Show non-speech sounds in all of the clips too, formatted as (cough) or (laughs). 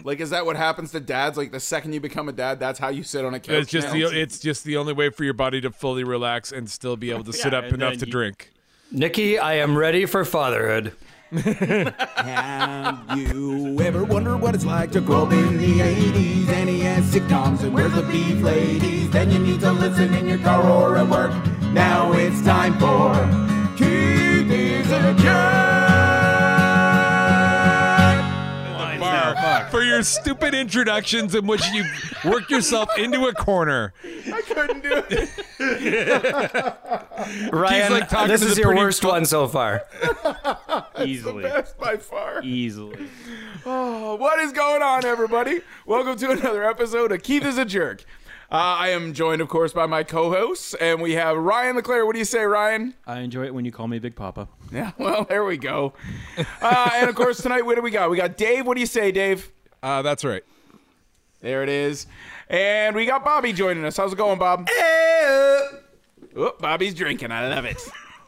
Mm-hmm. Like, is that what happens to dads? Like, the second you become a dad, that's how you sit on a couch. It's just now? the it's just the only way for your body to fully relax and still be able to sit Yeah, up enough to you- drink. Nikki, I am ready for fatherhood. (laughs) Have you ever wondered what it's like to grow up in the 80s? NES sitcoms and where's the beef ladies? Then you need to listen in your car or at work. Now it's time for Keith is a jerk. Lines Bar now, fuck. for your stupid introductions in which you work yourself into a corner. I couldn't do it. (laughs) Ryan, like this is the your pretty worst one so far. (laughs) Easily. Best by far. Easily. Oh, what is going on, everybody? Welcome to another episode of Keith is a Jerk. Uh, I am joined, of course, by my co-hosts, and we have Ryan LeClaire. What do you say, Ryan? I enjoy it when you call me Big Papa. Yeah, (laughs) well, there we go. Uh, and of course, tonight, what do we got? We got Dave. What do you say, Dave? Uh, that's right. There it is. And we got Bobby joining us. How's it going, Bob? Hey! Oh, Bobby's drinking. I love it.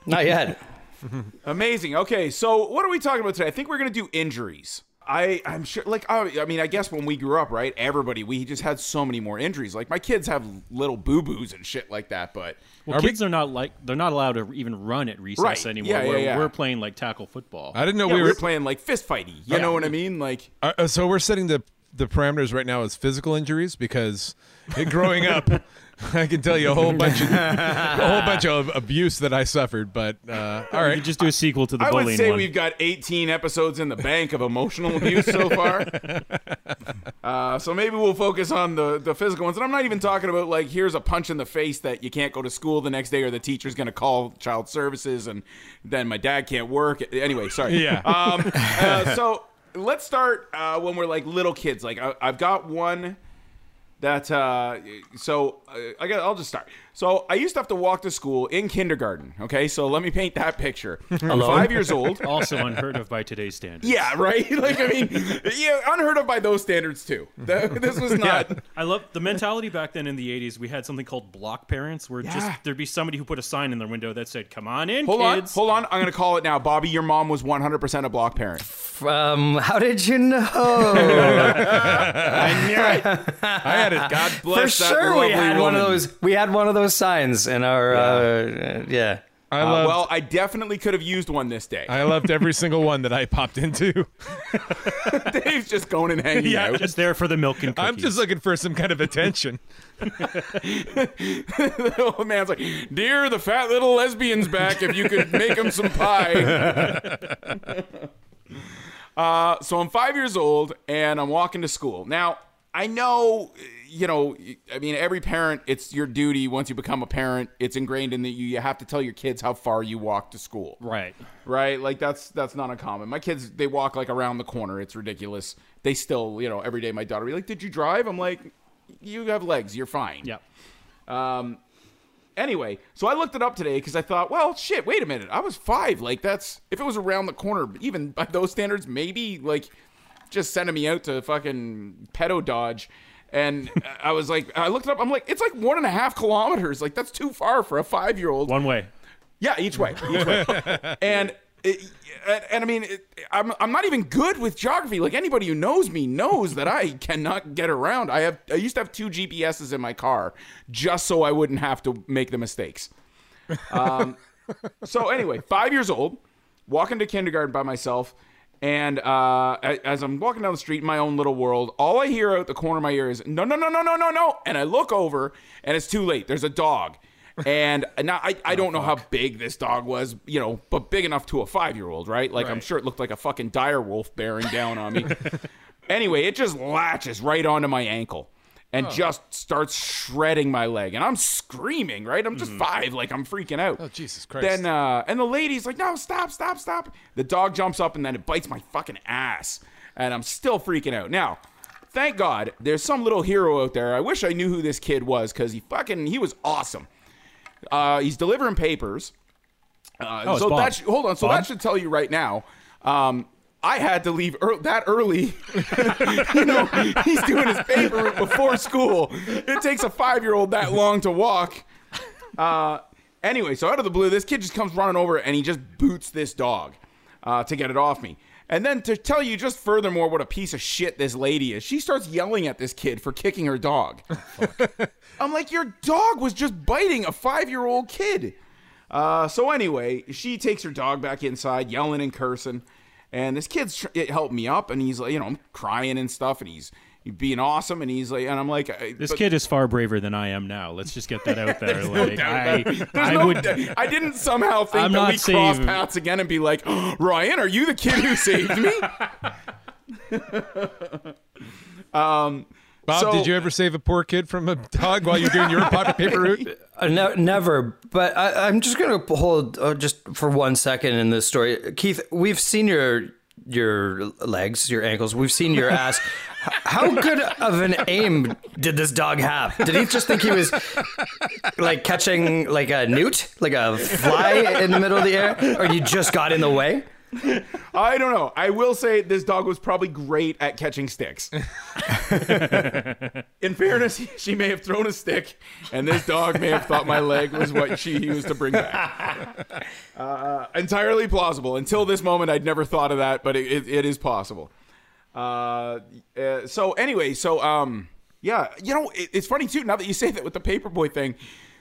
Not yet. (laughs) Amazing. Okay, so what are we talking about today? I think we're gonna do injuries. I I'm sure. Like I, I mean, I guess when we grew up, right? Everybody, we just had so many more injuries. Like my kids have little boo boos and shit like that. But Well, Are we- kids are not like they're not allowed to even run at recess Right. anymore. Yeah, yeah, we're, yeah. we're playing like tackle football. I didn't know yeah, we we were. were playing like fist fighty. You know what I mean? Like Uh, uh, so we're setting the the parameters right now as physical injuries because it, growing up, (laughs) (laughs) I can tell you a whole bunch of a whole bunch of (laughs) abuse that I suffered. But uh, all We right, could just do a sequel to the I would bullying say one. we've got 18 episodes in the bank of emotional abuse so far. (laughs) Uh, so maybe we'll focus on the, the physical ones. And I'm not even talking about like here's a punch in the face that you can't go to school the next day or the teacher's going to call child services and then my dad can't work. Anyway, sorry. Yeah. Um, uh, so let's start uh, when we're like little kids. Like I, I've got one that uh so uh, I got I'll just start. So I used to have to walk to school in kindergarten, okay? So let me paint that picture. (laughs) I'm Alone? 5 years old. (laughs) also unheard of by today's standards. Yeah, right? (laughs) Like I mean, yeah, unheard of by those standards too. That- this was not I love the mentality back then in the 80s. We had something called block parents where Yeah. just there'd be somebody who put a sign in their window that said, "Come on in, Hold kids." on, hold on. I'm going to call it now. Bobby, your mom was 100% a block parent. Um, how did you know? I knew it. I had it. God For Bless that sure, we lovely had one of those. We had one of those signs in our. Uh, yeah. I Uh, well, I definitely could have used one this day. I loved every single one that I popped into. (laughs) Dave's just going and hanging Yeah, out. Just there for the milk and cookies. I'm just looking for some kind of attention. the (laughs) old man's like, "Dear, the fat little lesbian's back. If you could make him some pie." (laughs) uh, so I'm five years old and I'm walking to school. Now I know, you know, I mean, every parent, it's your duty once you become a parent. It's ingrained in that you you have to tell your kids how far you walk to school right. right? Like that's that's not uncommon. My kids they walk like around the corner. It's ridiculous. They still, you know, every day my daughter be like, "Did you drive?" I'm like, "You have legs. You're fine." Yeah. Um. Anyway, so I looked it up today because I thought, well, shit. Wait a minute. I was five. Like that's if it was around the corner, even by those standards, maybe like just sending me out to fucking pedo dodge. And I was like, I looked it up. I'm like, it's like one and a half kilometers. Like that's too far for a five year old. One way. Yeah, each way, each way. (laughs) and it, and, and I mean, it, I'm I'm not even good with geography. Like anybody who knows me knows that I cannot get around. I have I used to have two GPSs in my car just so I wouldn't have to make the mistakes. Um, so anyway, five years old, walking to kindergarten by myself. And uh, as I'm walking down the street in my own little world, all I hear out the corner of my ear is no, no, no, no, no, no, no. And I look over, and it's too late. There's a dog, and (laughs) now I, I don't know how big this dog was, you know, but big enough to a five year old, right? Like I'm sure it looked like a fucking dire wolf bearing down on me. (laughs) anyway, it just latches right onto my ankle. And just starts shredding my leg, and I'm screaming. Right, I'm just five, like I'm freaking out. Oh, Jesus Christ. Then uh, and the lady's like, "No, stop, stop, stop!" The dog jumps up and then it bites my fucking ass, and I'm still freaking out. Now, thank God, there's some little hero out there. I wish I knew who this kid was because he fucking he was awesome. Uh, he's delivering papers. Uh, Oh, it's so that sh- hold on. So that should tell you right now. Um, I had to leave ear- that early. (laughs) you know, he's doing his paper before school. It takes a five year old that long to walk. Uh, anyway, so out of the blue, this kid just comes running over and he just boots this dog uh, to get it off me. And then to tell you just furthermore what a piece of shit this lady is, she starts yelling at this kid for kicking her dog. I'm like, your dog was just biting a five year old kid. Uh, so anyway, she takes her dog back inside, yelling and cursing. And this kid's tr- it helped me up, and he's like, you know, I'm crying and stuff, and he's, being awesome, and he's like, and I'm like, This but- kid is far braver than I am now. Let's just get that out there. (laughs) No like, doubt I, about it. There's I no would. I didn't somehow think I'm that we cross paths again and be like, (gasps) Ryan, are you the kid who saved me? (laughs) um, Bob, So- did you ever save a poor kid from a dog while you're doing your pocket paper route? (laughs) Uh, no, never. But I, I'm just going to hold uh, just for one second in this story. Keith, we've seen your your legs, your ankles. We've seen your ass. How good of an aim did this dog have? Did he just think he was like catching like a newt, like a fly in the middle of the air, or you just got in the way? (laughs) I don't know. I will say this dog was probably great at catching sticks. (laughs) In fairness, she may have thrown a stick, and this dog may have thought my leg was what she used to bring back. (laughs) Uh, entirely plausible. Until this moment, I'd never thought of that, but it, it, it is possible. Uh, uh, so anyway, so um, yeah, you know, it, it's funny too. Now that you say that with the paperboy thing,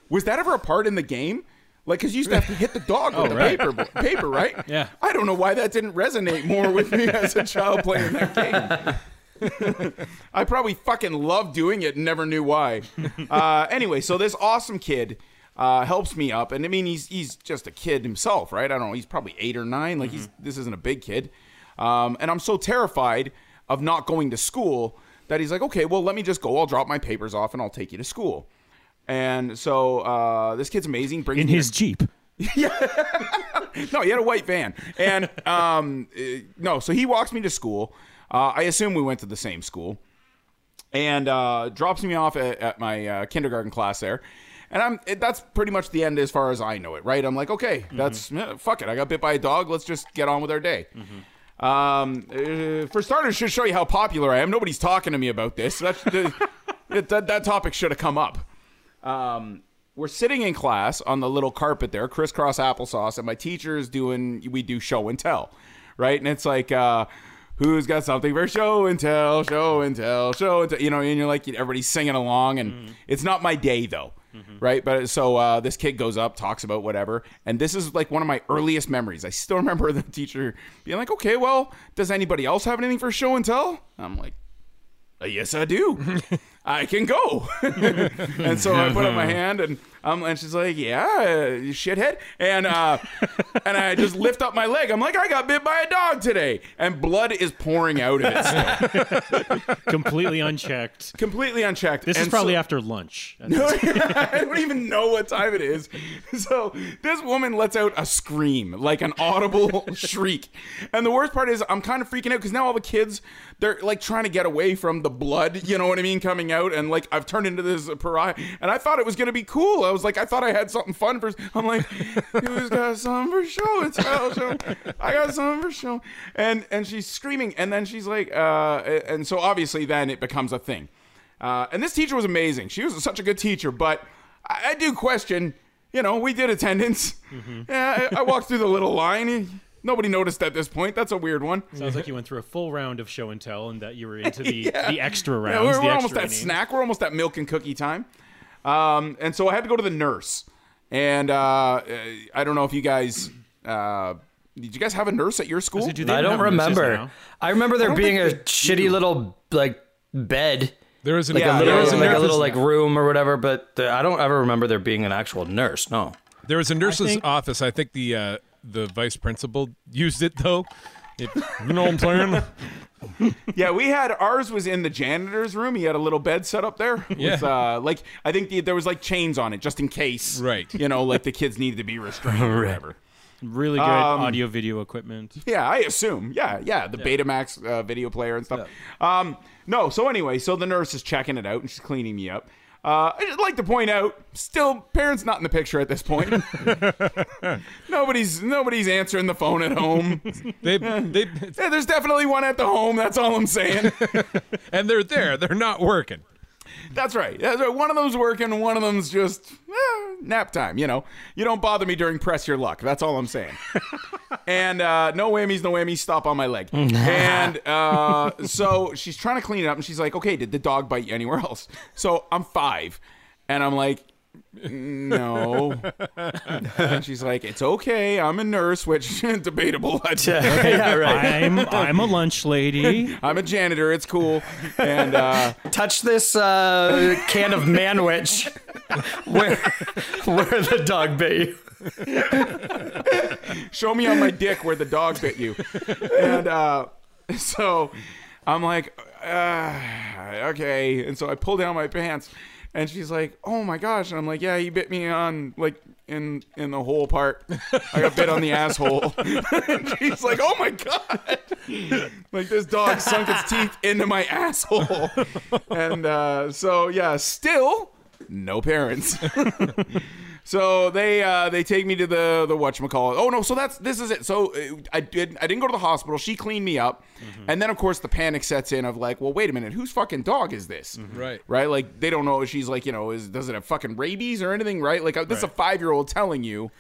was that ever a part in the game? Like, cause you used to have to hit the dog (laughs) with the right. paper, paper, right? (laughs) Yeah. I don't know why that didn't resonate more with me (laughs) as a child playing that game. I probably fucking loved doing it and never knew why. Uh, anyway, so this awesome kid uh, helps me up, and I mean he's he's just a kid himself, right? I don't know, he's probably eight or nine. Like he's this isn't a big kid, um, and I'm so terrified of not going to school that he's like, okay, well let me just go. I'll drop my papers off and I'll take you to school. And so uh, this kid's amazing. Brings in his jeep. (laughs) no, he had a white van, and um, uh, no, so he walks me to school. Uh, I assume we went to the same school, and uh, drops me off at, at my uh, kindergarten class there. And I'm it, that's pretty much the end as far as I know it, right? I'm like, okay, that's eh, fuck it. I got bit by a dog. Let's just get on with our day. Um, uh, for starters, should show you how popular I am. Nobody's talking to me about this. That's (laughs) that, that that topic should have come up. Um, we're sitting in class on the little carpet there, crisscross applesauce, and my teacher is doing. We do show and tell, right? And it's like, uh, who's got something for show and tell, show and tell, show and tell, you know? And you're like, everybody's singing along, and it's not my day though, right? But so uh, this kid goes up, talks about whatever, and this is like one of my earliest memories. I still (laughs) remember the teacher being like, "Okay, well, does anybody else have anything for show and tell?" I'm like. "Uh, Yes, I do. (laughs) I can go. (laughs) and so I put up my (laughs) hand, and um, and she's like, "Yeah, uh, you shithead." And uh, and I just lift up my leg. I'm like, "I got bit by a dog today," and blood is pouring out of it, still. completely unchecked. completely unchecked. This is And probably so- after lunch. I don't even know what time it is. So this woman lets out a scream, like an audible shriek. And the worst part is I'm kind of freaking out because now all the kids, they're like trying to get away from the blood, you know what I mean, coming out. And like I've turned into this pariah. And I thought it was going to be cool. I was like, I thought I had something fun for. I'm like, who's got (laughs) something for show and tell? Show. I got something for show. And, and she's screaming. And then she's like, uh, and so obviously then it becomes a thing. Uh, and this teacher was amazing. She was such a good teacher, but I, I do question. You know, we did attendance. Yeah, I, I walked through the little line. Nobody noticed at this point. That's a weird one. Sounds like you went through a full round of show and tell, and that you were into the (laughs) Yeah. the extra rounds. Yeah, we're, the we're almost extra at innings. snack. We're almost at milk and cookie time. Um, and so I had to go to the nurse. And uh, uh, I don't know if you guys. Uh, did you guys have a nurse at your school? So do I don't remember. I remember there don't being a think they shitty little like bed, There was an, like Yeah, a little, there was like a little like room or whatever. But the, I don't ever remember there being an actual nurse. No. there was a nurse's think- office. I think the uh, the vice principal used it though. If, you know what I'm saying? (laughs) Yeah, we had ours was in the janitor's room. He had a little bed set up there. Yeah. With, uh, like I think the, there was like chains on it just in case. Right. You know, like the kids needed to be restrained or (laughs) whatever. Really good Um, audio video equipment. Yeah, I assume. Yeah, yeah, the Betamax uh, video player and stuff. Um, no, so anyway, so the nurse is checking it out and she's cleaning me up. Uh, I'd like to point out, still, parents not in the picture at this point. (laughs) nobody's nobody's answering the phone at home. They they Yeah, there's definitely one at the home. That's all I'm saying. (laughs) and they're there. They're not working. That's right. That's right. One of them's working, one of them's just eh, nap time. You know, you don't bother me during press your luck. That's all I'm saying. (laughs) and uh, no whammies, no whammies. Stop on my leg. (laughs) and uh, so she's trying to clean it up, and she's like, "Okay, did the dog bite you anywhere else?" So I'm five, and I'm like. No. and she's like, "It's okay. I'm a nurse," which is (laughs) debatable. (laughs) yeah, right. (laughs) I'm I'm a lunch lady. I'm a janitor. It's cool. And uh, Touch this uh, can of manwich where, where the dog bit you. show me on my dick where the dog bit you. And uh, so I'm like, uh, okay. And so I pull down my pants, and she's like, oh my gosh. And I'm like, yeah, he bit me on like in in the whole part. I got bit on the asshole. (laughs) and she's like, oh my god. (laughs) Like this dog sunk its teeth into my asshole. (laughs) And uh, so yeah, still no parents. So they uh, they take me to the the whatchamacallit. Oh no, so that's this is it. So uh, I did I didn't go to the hospital. She cleaned me up, and then of course the panic sets in of like, well, wait a minute, whose fucking dog is this? Right. right. Like they don't know. if She's like, you know, is does it have fucking rabies or anything? Right. Like uh, this is a five year old telling you.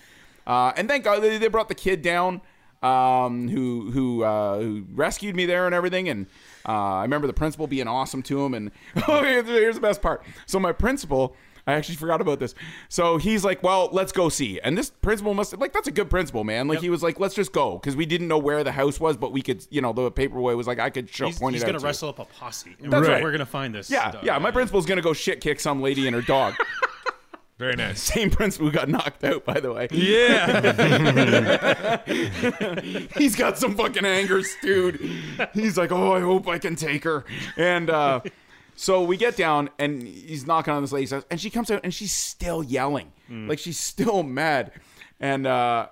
Uh, and thank God they, they brought the kid down, um, who who uh, who rescued me there and everything. And uh, I remember the principal being awesome to him. And oh, (laughs) here's the best part. So my principal. I actually forgot about this. So he's like, "Well, let's go see." And this principal must like that's a good principal, man. Like he was like, "Let's just go," because we didn't know where the house was, but we could, you know, the paperboy was like, I could show He's, point he's it out. gonna to you. wrestle up a posse. And That's we're, right. we're gonna find this. Yeah, dog. yeah. My principal's gonna go shit kick some lady and her dog. (laughs) Very nice. (laughs) Same principal who got knocked out, by the way. Yeah. (laughs) He's got some fucking anger dude. He's like, oh, I hope I can take her. And uh, so we get down, and he's knocking on this lady's house, and she comes out, and she's still yelling, like she's still (laughs) mad, and uh,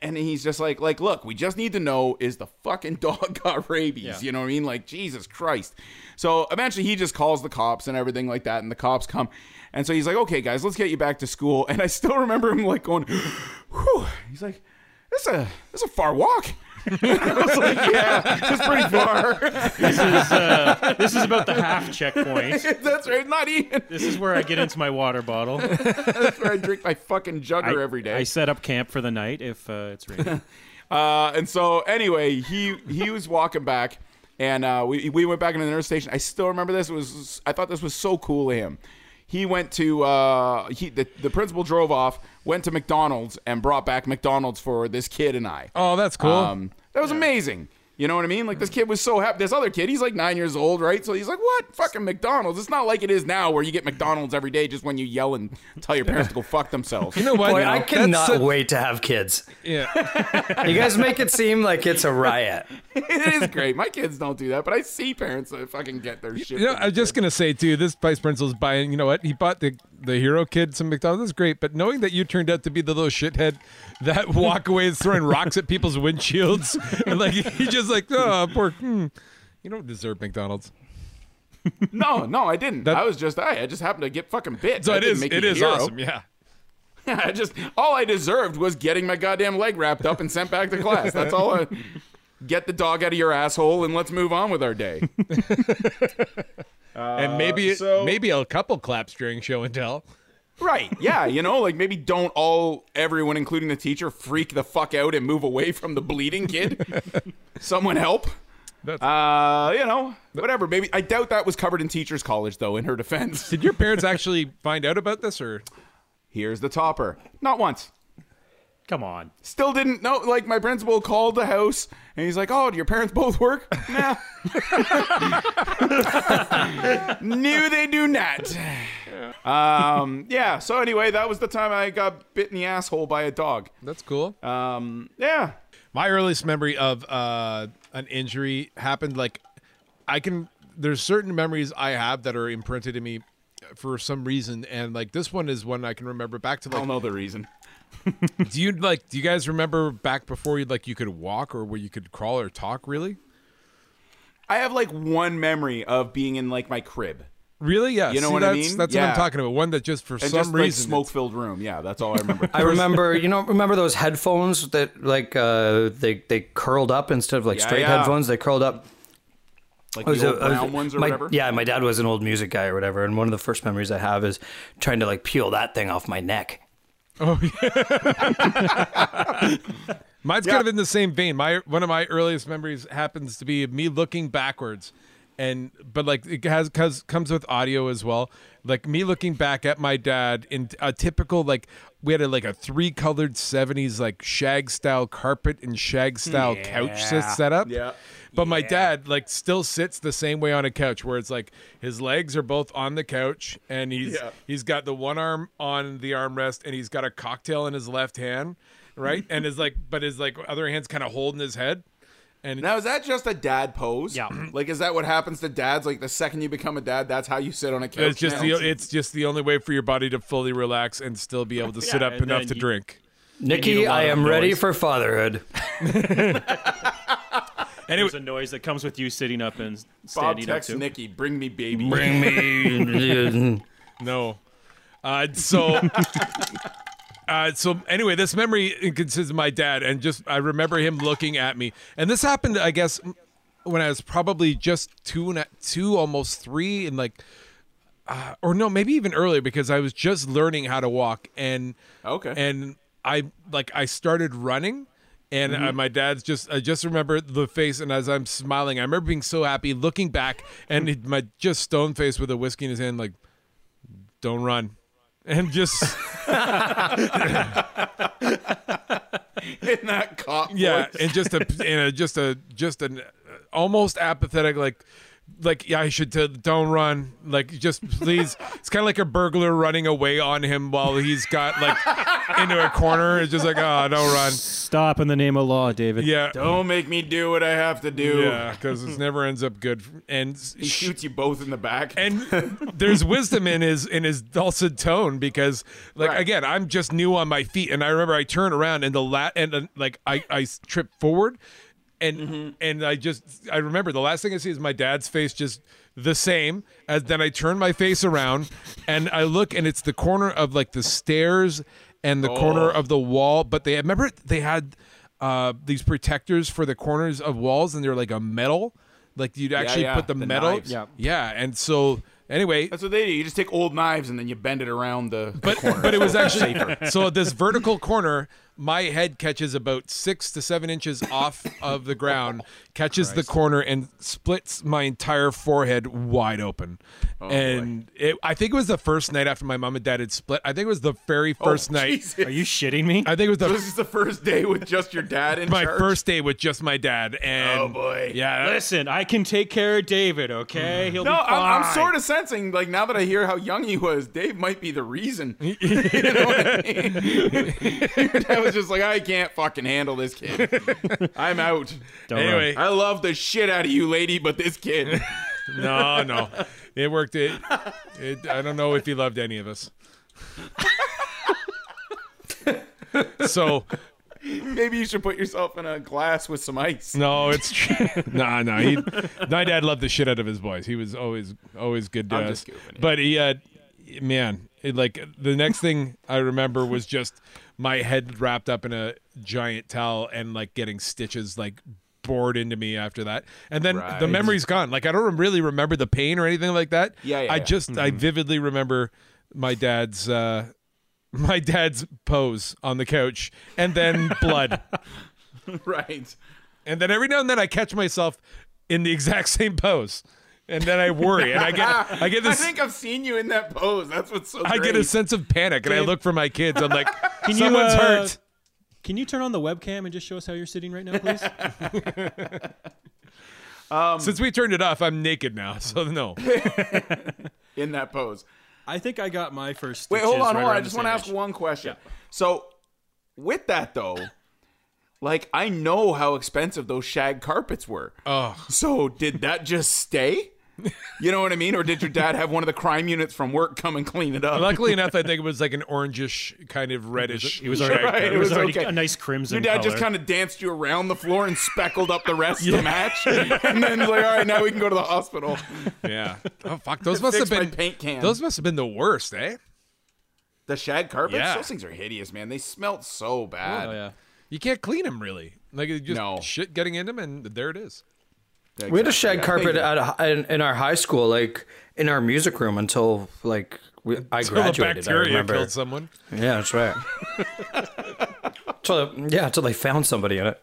and he's just like, like, look, we just need to know is the fucking (laughs) dog got rabies? Yeah. You know what I mean? Like Jesus Christ. So eventually, he just calls the cops and everything like that, and the cops come. And so he's like, okay, guys, let's get you back to school. (laughs) And I still remember him like going, (gasps) whew. He's like, this is a this is a far walk. (laughs) I was like, yeah, it's pretty far. This is uh, this is about the half checkpoint. (laughs) That's right, not even. This is where I get into my water bottle. That's where I drink my fucking jugger I, every day. I set up camp for the night if uh, it's raining. (laughs) Uh, and so anyway, he he was walking back, and uh, we we went back into the nurse station. I still remember this. It was I thought this was so cool of him. He went to uh, he the, the principal drove off, went to McDonald's, and brought back McDonald's for this kid and I. Oh, that's cool. Um, that was amazing. You know what I mean? Like this kid was so happy. This other kid, he's like nine years old, right? So he's like, "What? Fucking McDonald's? It's not like it is now, where you get McDonald's every day just when you yell and tell your parents to go fuck themselves." you know what? Boy, I cannot a- wait to have kids. yeah. You guys make it seem like it's a riot. (laughs) it is great. My kids don't do that, but I see parents that fucking get their shit. You know, I'm just gonna say too. This vice principal's buying. You know what? He bought the the hero kid some McDonald's. That's great, but knowing that you turned out to be the little shithead that (laughs) walk away is throwing rocks at people's windshields, (laughs) and like he just like, oh, poor. Hmm, you don't deserve McDonald's. (laughs) No, no, I didn't. That- I was just I. I just happened to get fucking bit. So That it didn't is. make It me a is hero. awesome. Yeah. I just all I deserved was getting my goddamn leg wrapped up and sent back to class. That's all. I, get the dog out of your asshole and let's move on with our day. and maybe Uh, so- maybe a couple claps during show and tell. Right. Yeah. You know, like maybe don't all, everyone, including the teacher, freak the fuck out and move away from the bleeding kid. (laughs) Someone help. That's- Uh, you know, whatever. Maybe I doubt that was covered in teachers' college, though. In her defense, Did your parents actually find out about this, or here's the topper. Not once. Come on. Still didn't know. Like my principal called the house, and he's like, "Oh, do your parents both work?" (laughs) Nah. (laughs) Knew they do not. Um. Yeah. So anyway, that was the time I got bit in the asshole by a dog. that's cool? Um. Yeah. My earliest memory of uh, an injury happened like I can. There's certain memories I have that are imprinted in me for some reason, and like this one is one I can remember back to I don't know the reason. (laughs) Do you like? Do you guys remember back before you like you could walk or where you could crawl or talk? Really? I have like one memory of being in like my crib Really? Yeah. You know See, what I that's, mean? That's what I'm talking about. One that just for and some just like reason. smoke filled room. Yeah, that's all I remember. (laughs) I remember, you know, remember those headphones that like uh, they they curled up instead of like Yeah, straight yeah. headphones. They curled up. Like I was the a- old I was- ones or my- whatever. Yeah, my dad was an old music guy or whatever, and one of the first memories I have is trying to like peel that thing off my neck. Oh, (laughs) Mine's kind of in the same vein. My one of my earliest memories happens to be me looking backwards, and but like it has cause comes with audio as well. Like me looking back at my dad in a typical like we had a, like a three colored '70s like shag style carpet and shag style couch set setup. Yeah. But my dad like still sits the same way on a couch where it's like his legs are both on the couch and he's Yeah. he's got the one arm on the armrest and he's got a cocktail in his left hand, right? and his like but his like other hand's kind of holding his head. And Now is that just a dad pose? Yeah. (clears throat) Like is that what happens to dads? Like the second you become a dad, that's how you sit on a couch. it's just now? the it's just the only way for your body to fully relax and still be able to sit Yeah, up enough to you- drink. Nikki, I of am ready for fatherhood. (laughs) And There's it, a noise that comes with you sitting up and Bob standing up texts too. Nikki, bring me baby. Bring me. (laughs) (laughs) No. Uh, so, uh, so anyway, this memory consists of my dad, and just I remember him looking at me, and this happened, I guess, when I was probably just two and a, two, almost three, and like, uh, or no, maybe even earlier because I was just learning how to walk, and Okay. and I like I started running. And uh, Mm-hmm. my dad's just, I just remember the face, and as I'm smiling, I remember being so happy, looking back, and my just stone face with a whiskey in his hand, like, don't run and just (laughs) in that cop yeah voice. and just a and a, just a just an almost apathetic like like yeah i should t- don't run like just please it's kind of like a burglar running away on him while he's got like into a corner it's just like oh don't run Stop in the name of law, David. yeah Don't make me do what I have to do. yeah because it never ends up good and He shoots you both in the back. and (laughs) there's wisdom in his in his dulcet tone because like Right. again I'm just new on my feet and I remember I turn around and the lat and uh, like I trip forward and Mm-hmm. and I just I remember the last thing I see is my dad's face just the same as then I turn my face around and I look and it's the corner of like the stairs and the Oh. corner of the wall but they remember they had uh these protectors for the corners of walls and they're like a metal like you'd actually yeah, put the, the metal knives. Yeah. yeah and so anyway That's what they do. You just take old knives and then you bend it around the, the but corner. but it was (laughs) actually so this vertical corner my head catches about six to seven inches (laughs) off of the ground catches the corner and splits my entire forehead wide open oh, and it, i think it was the first night after my mom and dad had split i think it was the very oh, first Oh, night Jesus. Are you shitting me? i think it was So the this is the first day with just your dad in (laughs) my charge? first day with just my dad and Oh, boy. yeah Listen, I can take care of David, okay? He'll No, be fine. I'm, I'm sort of sensing like now that I hear how young he was, Dave might be the reason. (laughs) you know what I mean? Your dad was just like, I can't fucking handle this kid. (laughs) I'm out. Don't anyway I love the shit out of you, lady, but this kid. (laughs) no no it worked it, it i don't know if he loved any of us (laughs) so Maybe you should put yourself in a glass with some ice. No, it's true. nah, nah. He, my dad loved the shit out of his boys. He was always, always good to I'm us. just goofing, yeah. But he had, man, it, like the next thing I remember was just my head wrapped up in a giant towel and like getting stitches like bored into me after that. And then the memory's gone. Like I don't really remember the pain or anything like that. Yeah, yeah, I yeah. just, I vividly remember my dad's. uh my dad's pose on the couch and then (laughs) blood Right. and then every now and then I catch myself in the exact same pose, and then I worry, and I get I get (laughs) this. I think I've seen you in that pose. That's what's so I get a sense of panic, and I look for my kids. I'm like, (laughs) you, someone's uh, hurt. Can you turn on the webcam and just show us how you're sitting right now, please? (laughs) Since we turned it off, I'm naked now, (laughs) so no. (laughs) in that pose. I think I got my first. Wait, hold on, right hold on. I just want to ask one question. So, with that though, like I know how expensive those shag carpets were. Oh, So, did that just stay? You know what I mean? Or did your dad have one of the crime units from work come and clean it up? luckily enough, I think it was like an orangish kind of reddish. He was shag already, Right, carpet. it it was was already okay. a nice crimson. Your dad just kind of danced you around the floor and speckled up the rest of the match, and then like, all right, now we can go to the hospital. yeah. Oh fuck, those must have been paint can. those must have been the worst, eh? The shag carpets, Yeah. those things are hideous, man. They smelt so bad. Oh yeah. You can't clean them really. Like just No. shit getting in them, and there it is. We had a shag Yeah, carpet at a, in, in our high school, like in our music room until like we, I Till the graduated. I bacteria remember. killed someone. Yeah, that's right. (laughs) Till, yeah, until they found somebody in it.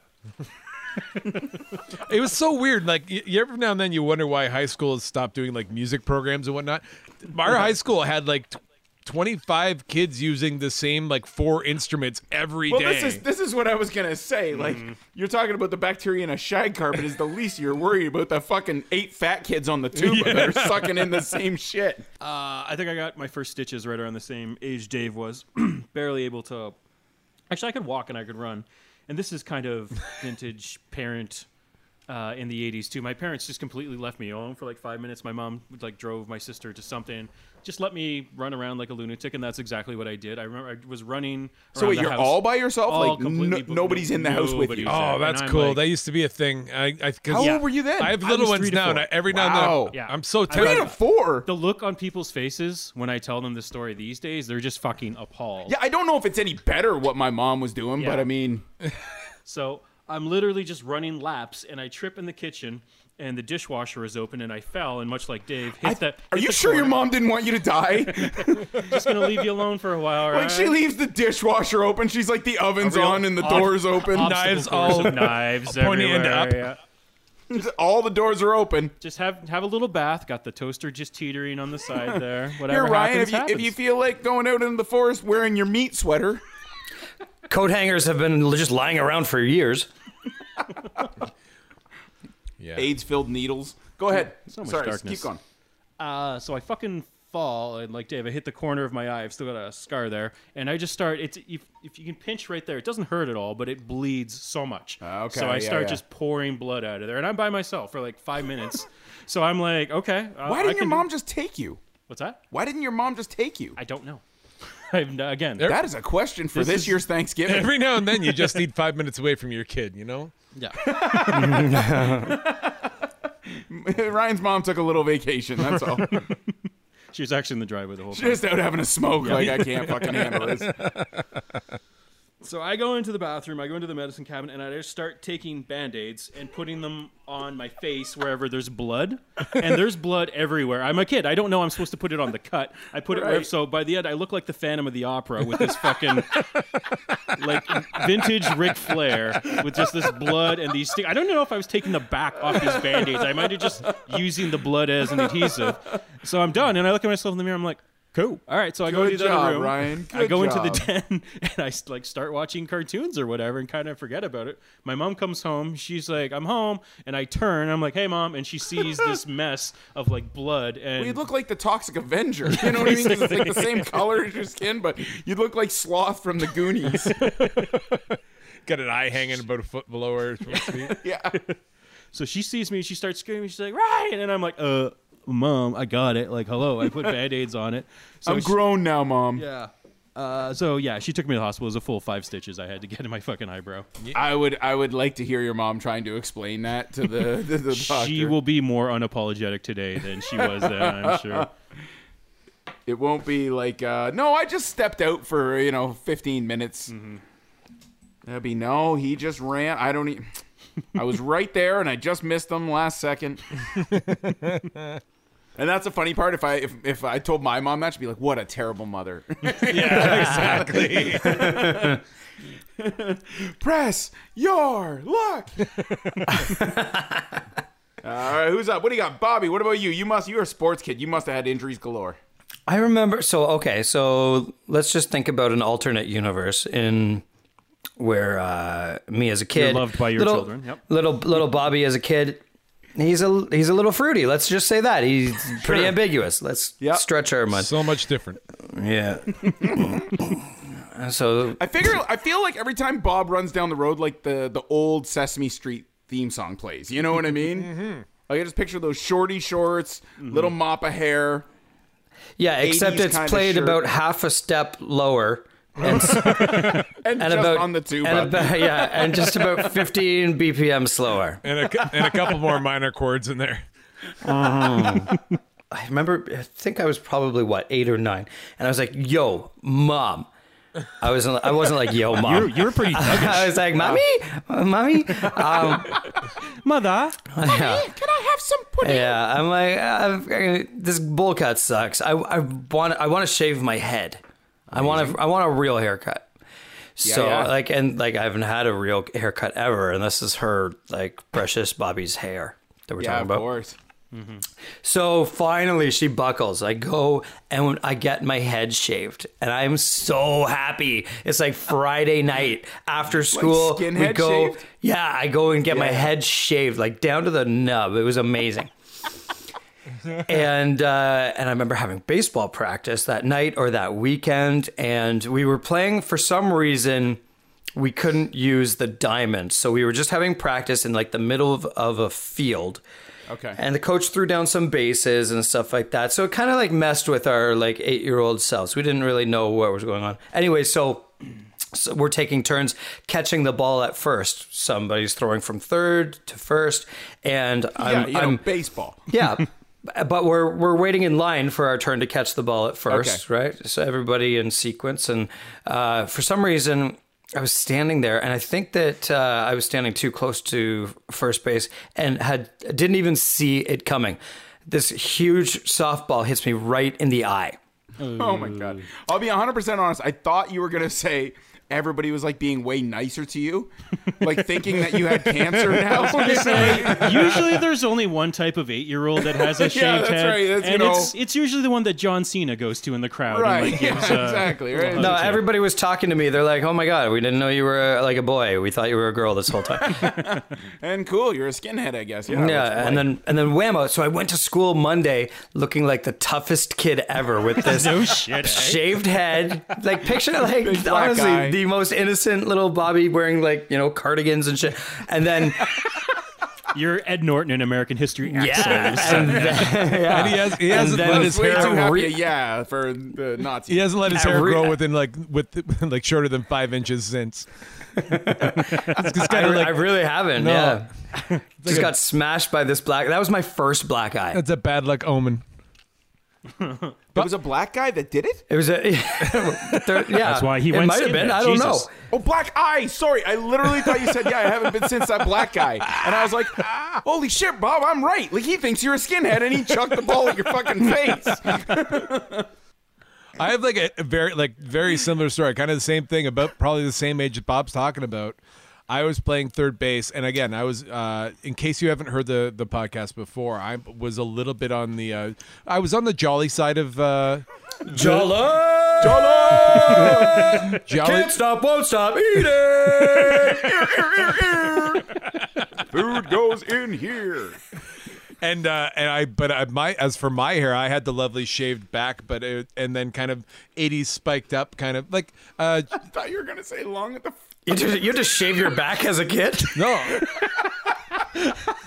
It was so weird. Like you every now and then you wonder why high school has stopped doing like music programs and whatnot. Our high (laughs) school had like t- 25 kids using the same like four instruments every day. Well, this is this is what I was gonna say. Like, Mm-hmm. you're talking about the bacteria in a shag carpet is the least you're worried about the fucking eight fat kids on the (laughs) tuba that are sucking in the same shit. Uh, I think I got my first stitches right around the same age Dave was. (clears throat) Barely able to. Actually, I could walk and I could run. And this is kind of (laughs) vintage parent uh, in the 80s, too. My parents just completely left me alone for like five minutes. My mom like drove my sister to something. Just let me run around like a lunatic, and that's exactly what I did. I remember I was running. So wait, the you're house. all by yourself? All like, completely no- nobody's in the house with you. Oh, that's cool. like- that used to be a thing. I, I cause How Yeah. old were you then? I have little was three ones to now, and. I, every now and then Yeah. I'm so I Three to four. The look on people's faces when I tell them the story these days, they're just fucking appalled. Yeah, I don't know if it's any better what my mom was doing, but I mean, (laughs) So I'm literally just running laps, and I trip in the kitchen, and the dishwasher is open, and I fell, and much like Dave, hit the. are you the sure your mom didn't want you to die? (laughs) Just gonna leave you alone for a while, like right? she leaves the dishwasher open, she's like the oven's on and the ob- doors open, obstacle Knives course all (laughs) knives pointy end up. yeah. (laughs) all the doors are open. Just have have a little bath. Got the toaster just teetering on the side there. Whatever Here, Ryan, happens, if you, if you feel like going out into the forest wearing your meat sweater, Coat hangers have been just lying around for years. Yeah. AIDS-filled needles. Go ahead. So much Sorry, darkness. keep going. Uh, so I fucking fall and like Dave, I hit the corner of my eye. I've still got a scar there, and I just start. It's if, if you can pinch right there, it doesn't hurt at all, but it bleeds so much. Ah, okay, So I yeah, start yeah. just pouring blood out of there, and I'm by myself for like five minutes. (laughs) so I'm like, okay. Uh, Why didn't your can- mom just take you? What's that? Why didn't your mom just take you? I don't know. (laughs) I've, again, That is a question for This this, is- year's Thanksgiving. Every now and then you just need (laughs) five minutes away from your kid, you know? yeah. (laughs) Ryan's mom took a little vacation. That's all. She was actually in the driveway the whole time. just out having a smoke. Like I can't fucking handle this. So I go into the bathroom, I go into the medicine cabinet, and I just start taking band aids and putting them on my face wherever there's blood. And there's blood everywhere. I'm a kid. I don't know I'm supposed to put it on the cut. I put it where, Right. so by the end, I look like the Phantom of the Opera with this fucking, like, vintage Ric Flair with just this blood and these things. I don't know if I was taking the back off these band aids. I might have just using the blood as an adhesive. So I'm done, and I look at myself in the mirror, I'm like, Cool. All right, so I go Good to the other room. Ryan. I Good go into the job. (laughs) den and I like start watching cartoons or whatever and kind of forget about it. My mom comes home. She's like, "I'm home," and I turn. I'm like, "Hey, mom!" And she sees this (laughs) mess of like blood and Well, you look like the Toxic Avenger. (laughs) You know what I mean? 'Cause it's like the same color as your skin, but you'd look like Sloth from the Goonies. Got an eye hanging about a foot below her. feet. Yeah. so she sees me. She starts screaming. She's like, "Ryan!" And I'm like, "Uh, mom, I got it." Like, hello. I put (laughs) band aids on it. So I'm she- grown now, Mom. Yeah. Uh, so yeah, she took me to the hospital. It was a full five stitches I had to get in my fucking eyebrow. I would I would like to hear your mom trying to explain that to the, (laughs) to the doctor. She will be more unapologetic today than she was then. I'm (laughs) sure. It won't be like, uh, no, I just stepped out for, you know, 15 minutes. Mm-hmm. That'd be, no, he just ran. I don't e I was right there and I just missed him last second. And that's the funny part. If I if, if I told my mom that, she'd be like, what a terrible mother. (laughs) (laughs) yeah, exactly. Press your luck. (laughs) All right, who's up? What do you got, Bobby? What about you? You must. You're a sports kid. You must have had injuries galore. I remember. So okay, so let's just think about an alternate universe in where uh, me as a kid, loved by your little, children, yep. Little little Bobby as a kid, he's a he's a little fruity. Let's just say that he's pretty ambiguous. Let's Yep. stretch our mind. so much different. Yeah. (laughs) so I figure. I feel like every time Bob runs down the road, like the the old Sesame Street theme song plays. You know what I mean? mm-hmm. I can just picture those shorty shorts, little mop of hair. yeah, except it's played about half a step lower. (laughs) And, And, and just about on the tuba. and about, yeah, and just about (laughs) 15 BPM slower. And a, and a couple more minor chords in there. I remember, I think I was probably what eight or nine, and I was like, "Yo, mom, I wasn't. I wasn't like, "Yo, You mom." you were pretty (laughs) thuggish. I was like, "Mommy, Uh, mommy." Um, Mother. yeah. Can I have some pudding? Yeah, I'm like, I've, I, this bowl cut sucks. I, I want I want to shave my head. I want to I want a real haircut. So yeah. like and like I haven't had a real haircut ever, and this is her like precious Bobby's hair that we're Yeah, talking of about. course. So finally, she buckles. I go and I get my head shaved, and I'm so happy. It's like Friday night after school. we skinhead go, shaved? yeah, I go and get my head shaved, like down to the nub. It was amazing. (laughs) and uh, and I remember having baseball practice that night or that weekend, and we were playing for some reason. We couldn't use the diamond, so we were just having practice in like the middle of, of a field. Okay. And the coach threw down some bases and stuff like that. So it kind of like messed with our like eight year old selves. We didn't really know what was going on. Anyway, so, so we're taking turns catching the ball at first. Somebody's throwing from third to first, and I'm, you know, I'm baseball. yeah. (laughs) But we're we're waiting in line for our turn to catch the ball at first, Okay. right? So everybody in sequence, and uh, for some reason, I was standing there, and I think that uh, I was standing too close to first base, and had didn't even see it coming. This huge softball hits me right in the eye. Oh my god. I'll be 100% honest. I thought you were going to say everybody was like being way nicer to you, like thinking that you had cancer now. (laughs) Say, usually there's only one type of eight-year-old that has a (laughs) shaved Yeah, that's head, right. That's, you and know- it's it's usually the one that John Cena goes to in the crowd. Right, And, like, yeah, gives, uh, exactly, right. No, everybody was talking to me. They're like, "Oh my god, we didn't know you were uh, like a boy. We thought you were a girl this whole time." (laughs) and cool, you're a skinhead, I guess. Yeah. Yeah, and then and then whammo. So I went to school Monday looking like the toughest kid ever with this No shit. eh? shaved head. Like picture like Big honestly guy. The most innocent little Bobby wearing like you know cardigans and shit. And then (laughs) You're Ed Norton in American History X. yeah, (laughs) and then, yeah. And he has he hasn't then let his hair too happy. re- yeah, for the Nazis. he hasn't let his hair re- grow within like with (laughs) like shorter than five inches since. it's I, kind of I really haven't. No. Yeah, just got smashed by this black. That was my first black eye. That's a bad luck omen. It was a black guy that did it? It was a (laughs) there- yeah. That's why he it went might have skinhead. been. I don't Jesus. know. Oh, black eye. Sorry, I literally thought you said, yeah, I haven't been since that black guy. And I was like, (laughs) holy shit, Bob, I'm right. Like, he thinks you're a skinhead and he chucked the ball at your fucking face. (laughs) I have like a, a very like very similar story, kind of the same thing about probably the same age that Bob's talking about. I was playing third base, and again, I was. Uh, in case you haven't heard the the podcast before, I was a little bit on the. Uh, I was on the jolly side of uh, Jolly, jolly. (laughs) can't stop, won't stop eating. (laughs) Food goes in here. and uh, and I but I, my as for my hair, I had the lovely shaved back, but it, and then kind of '80s spiked up, kind of like uh, I thought you were going to say long at the. You just, you had to shave your back as a kid. (laughs) no.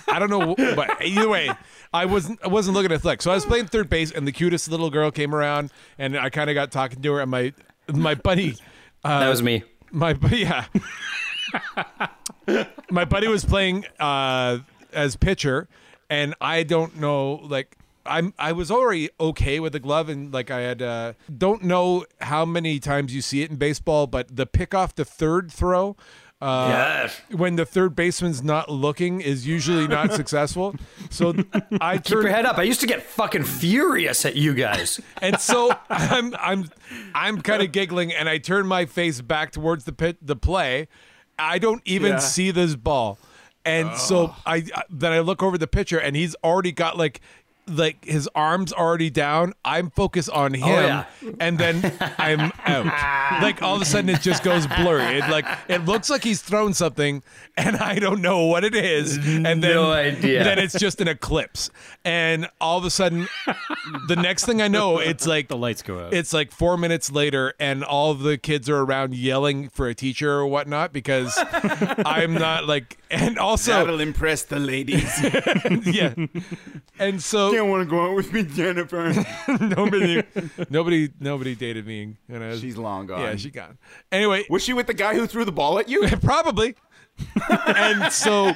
I don't know, but either way, I wasn't I wasn't looking at flex. So I was playing third base, and the cutest little girl came around, and I kind of got talking to her, and my my buddy. Uh, That was me. My bu- yeah. (laughs) my buddy was playing uh, as pitcher, and I don't know like. I'm I was already okay with the glove and like I had uh don't know how many times you see it in baseball but the pick off the third throw uh Yes. when the third baseman's not looking is usually not (laughs) successful. So I Keep your head up. I used to get fucking furious at you guys. (laughs) and so I'm I'm I'm kind of giggling, and I turn my face back towards the pit, the play. I don't even Yeah. see this ball, and so I I- then I look over the pitcher, and he's already got like like his arms already down. I'm focused on oh, him, yeah. and then (laughs) I'm out. like all of a sudden, it just goes blurry. It like it looks like he's thrown something, and I don't know what it is. And then No idea. then it's just an eclipse, and all of a sudden, the next thing I know, it's (laughs) like The lights go out. it's like four minutes later, and all of the kids are around yelling for a teacher or whatnot because (laughs) I'm not like, and also, That'll impress the ladies. yeah, and so don't want to go out with me, Jennifer. (laughs) nobody, nobody, nobody dated me, and I was, She's long gone. yeah, she gone. Anyway, Was she with the guy who threw the ball at you? (laughs) probably. and so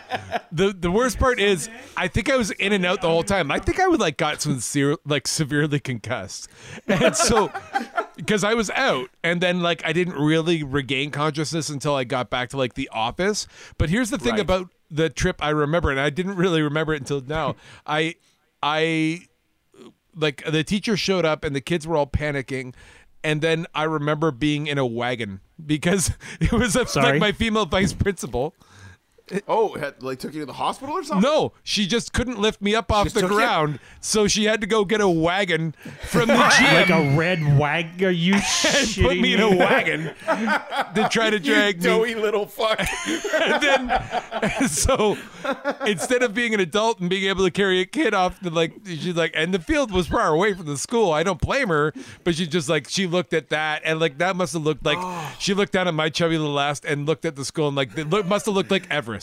the the worst part is I think I was in and out the whole time. I think I would like got some ser- like severely concussed. And so because I was out, and then like I didn't really regain consciousness until I got back to like the office. But here's the thing Right. about the trip I remember, and I didn't really remember it until now. I I like the teacher showed up and the kids were all panicking. And then I remember being in a wagon because (laughs) it was a, like my female vice principal. Oh, had, like took you to the hospital or something? No, she just couldn't lift me up off just the took you? ground, so she had to go get a wagon from the gym Like a red wag? Are you (laughs) and shitting put me in a wagon (laughs) to try to drag me. Doughy little fuck. (laughs) And then, so instead of being an adult and being able to carry a kid off, the like she's like, and the field was far away from the school. I don't blame her, but she just like she looked at that and like that must have looked like (gasps) she looked down at my chubby little ass and looked at the school and like it look, must have looked like Everest.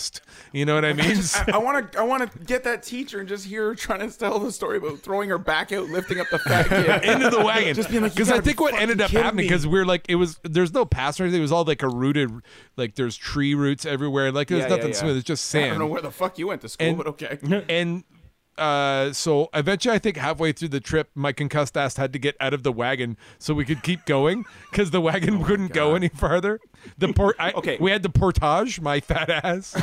You know what I mean? (laughs) I want to. I want to get that teacher and just hear her trying to tell the story about throwing her back out, lifting up the fat (laughs) kid. into the wagon. Just being like, because I think what ended up happening because we're like it was there's no pass or anything. It was all like a rooted like there's tree roots everywhere. Like there's Yeah, yeah, nothing yeah. smooth. It's just sand. I don't know where the fuck you went to school, And- but okay. (laughs) and uh, so eventually, I think halfway through the trip, my concussed ass had to get out of the wagon so we could keep going because the wagon wouldn't go any farther. The port, I, Okay. we had the portage, my fat ass. (laughs)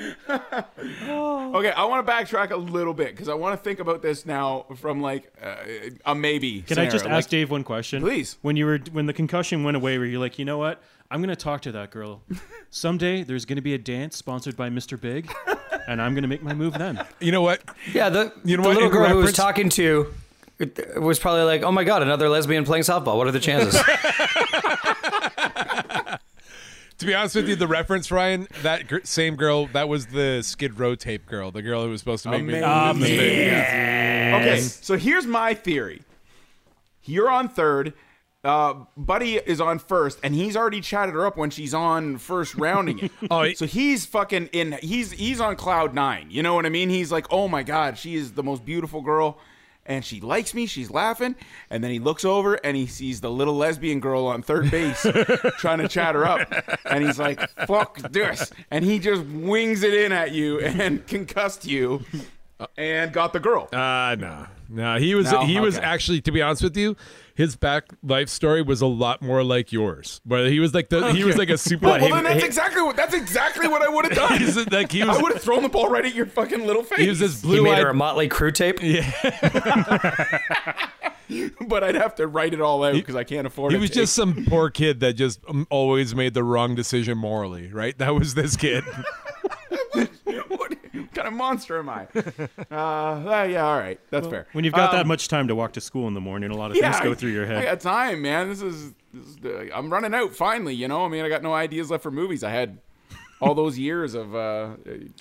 (laughs) Okay, I want to backtrack a little bit because I want to think about this now from like uh, a maybe. Can I just scenario. ask Dave one question? Please. When you were when the concussion went away, were you like, you know what? I'm gonna talk to that girl. (laughs) Someday there's gonna be a dance sponsored by Mr. Big, and I'm gonna make my move then. (laughs) You know what? Yeah, the, You know the what, little in girl who was reference- talking to it was probably like, "Oh my god, another lesbian playing softball. What are the chances?" (laughs) To be honest with you, the reference, Ryan, that gr- same girl, that was the Skid Row tape girl, the girl who was supposed to make me. Amazing. Yeah. Okay, so here's my theory. You're on third. Uh, Buddy is on first, and he's already chatted her up when she's on first rounding it. (laughs) Oh, he- so he's fucking in. He's he's on cloud nine. You know what I mean? He's like, oh my god, she is the most beautiful girl, and she likes me. She's laughing, and then he looks over and he sees the little lesbian girl on third base (laughs) trying to chat her up, and he's like, fuck this, and he just wings it in at you and (laughs) concussed you, and got the girl. Uh no. No, he was No? he was Okay. actually to be honest with you, his back life story was a lot more like yours. Where he was like the he was like a super Well, well, then that's exactly what that's exactly what I would have done. (laughs) he's like he was I would have thrown the ball right at your fucking little face. he was this he blue made her a Mötley Crüe tape. (laughs) Yeah. (laughs) but I'd have to write it all out because I can't afford it. he it. was just some poor kid that just um, always made the wrong decision morally, right? That was this kid. What kind of monster am I? (laughs) Uh, uh, yeah, all right, that's fair. When you've got Um, that much time to walk to school in the morning, a lot of yeah, things go through your I head. got time, man. This is, this is uh, I'm running out finally. You know, I mean, I got no ideas left for movies. I had all those (laughs) years of uh,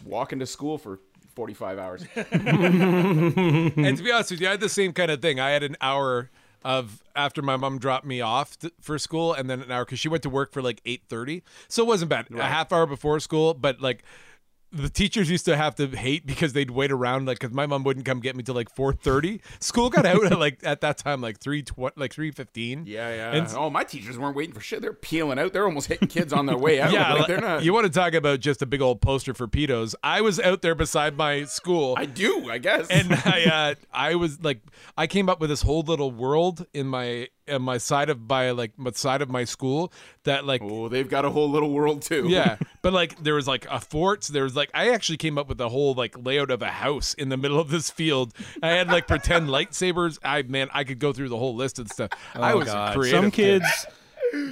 walking to school for 45 hours. (laughs) and to be honest with you, I had the same kind of thing. I had an hour of after my mom dropped me off t- for school, and then an hour because she went to work for like eight thirty, so it wasn't bad. A half hour before school, but like. The teachers used to have to hate because they'd wait around, like, because my mom wouldn't come get me till like four thirty. School got out at like at that time, like three tw- like three fifteen. Yeah, yeah. And- oh, my teachers weren't waiting for shit. They're peeling out. They're almost hitting kids on their way out. Yeah, like, they're not. you want to talk about just a big old poster for pedos? I was out there beside my school. I do, I guess. and I uh, I was like I came up with this whole little world in my in my side of by like my side of my school that like oh, they've got a whole little world too. yeah (laughs) but like there was like a fort there was like I actually came up with the whole like layout of a house in the middle of this field I had like pretend (laughs) lightsabers I man I could go through the whole list and stuff I oh, was God. creative Some kids,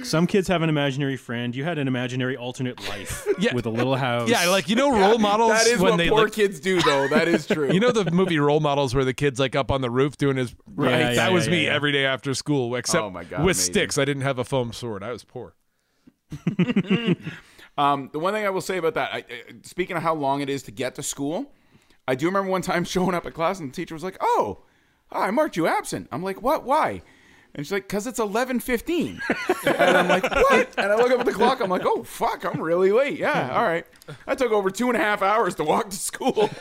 some kids have an imaginary friend. You had an imaginary alternate life (laughs) Yeah. with a little house. yeah like you know role models That is when what they poor like, kids do, though. That is (laughs) true. You know the movie Role Models where the kid's like up on the roof doing his right. Yeah, yeah, that was yeah, me yeah. every day after school, except Oh my God, with amazing. sticks. I didn't have a foam sword. I was poor. (laughs) Um, the one thing I will say about that, I, I, speaking of how long it is to get to school, I do remember one time showing up at class and the teacher was like, "Oh, oh, I marked you absent." I'm like, "What? Why?" And she's like, "Cause it's 11:15." (laughs) and I'm like, "What?" And I look up at the clock. I'm like, "Oh fuck, I'm really late." Yeah, all right. I took over two and a half hours to walk to school. (laughs)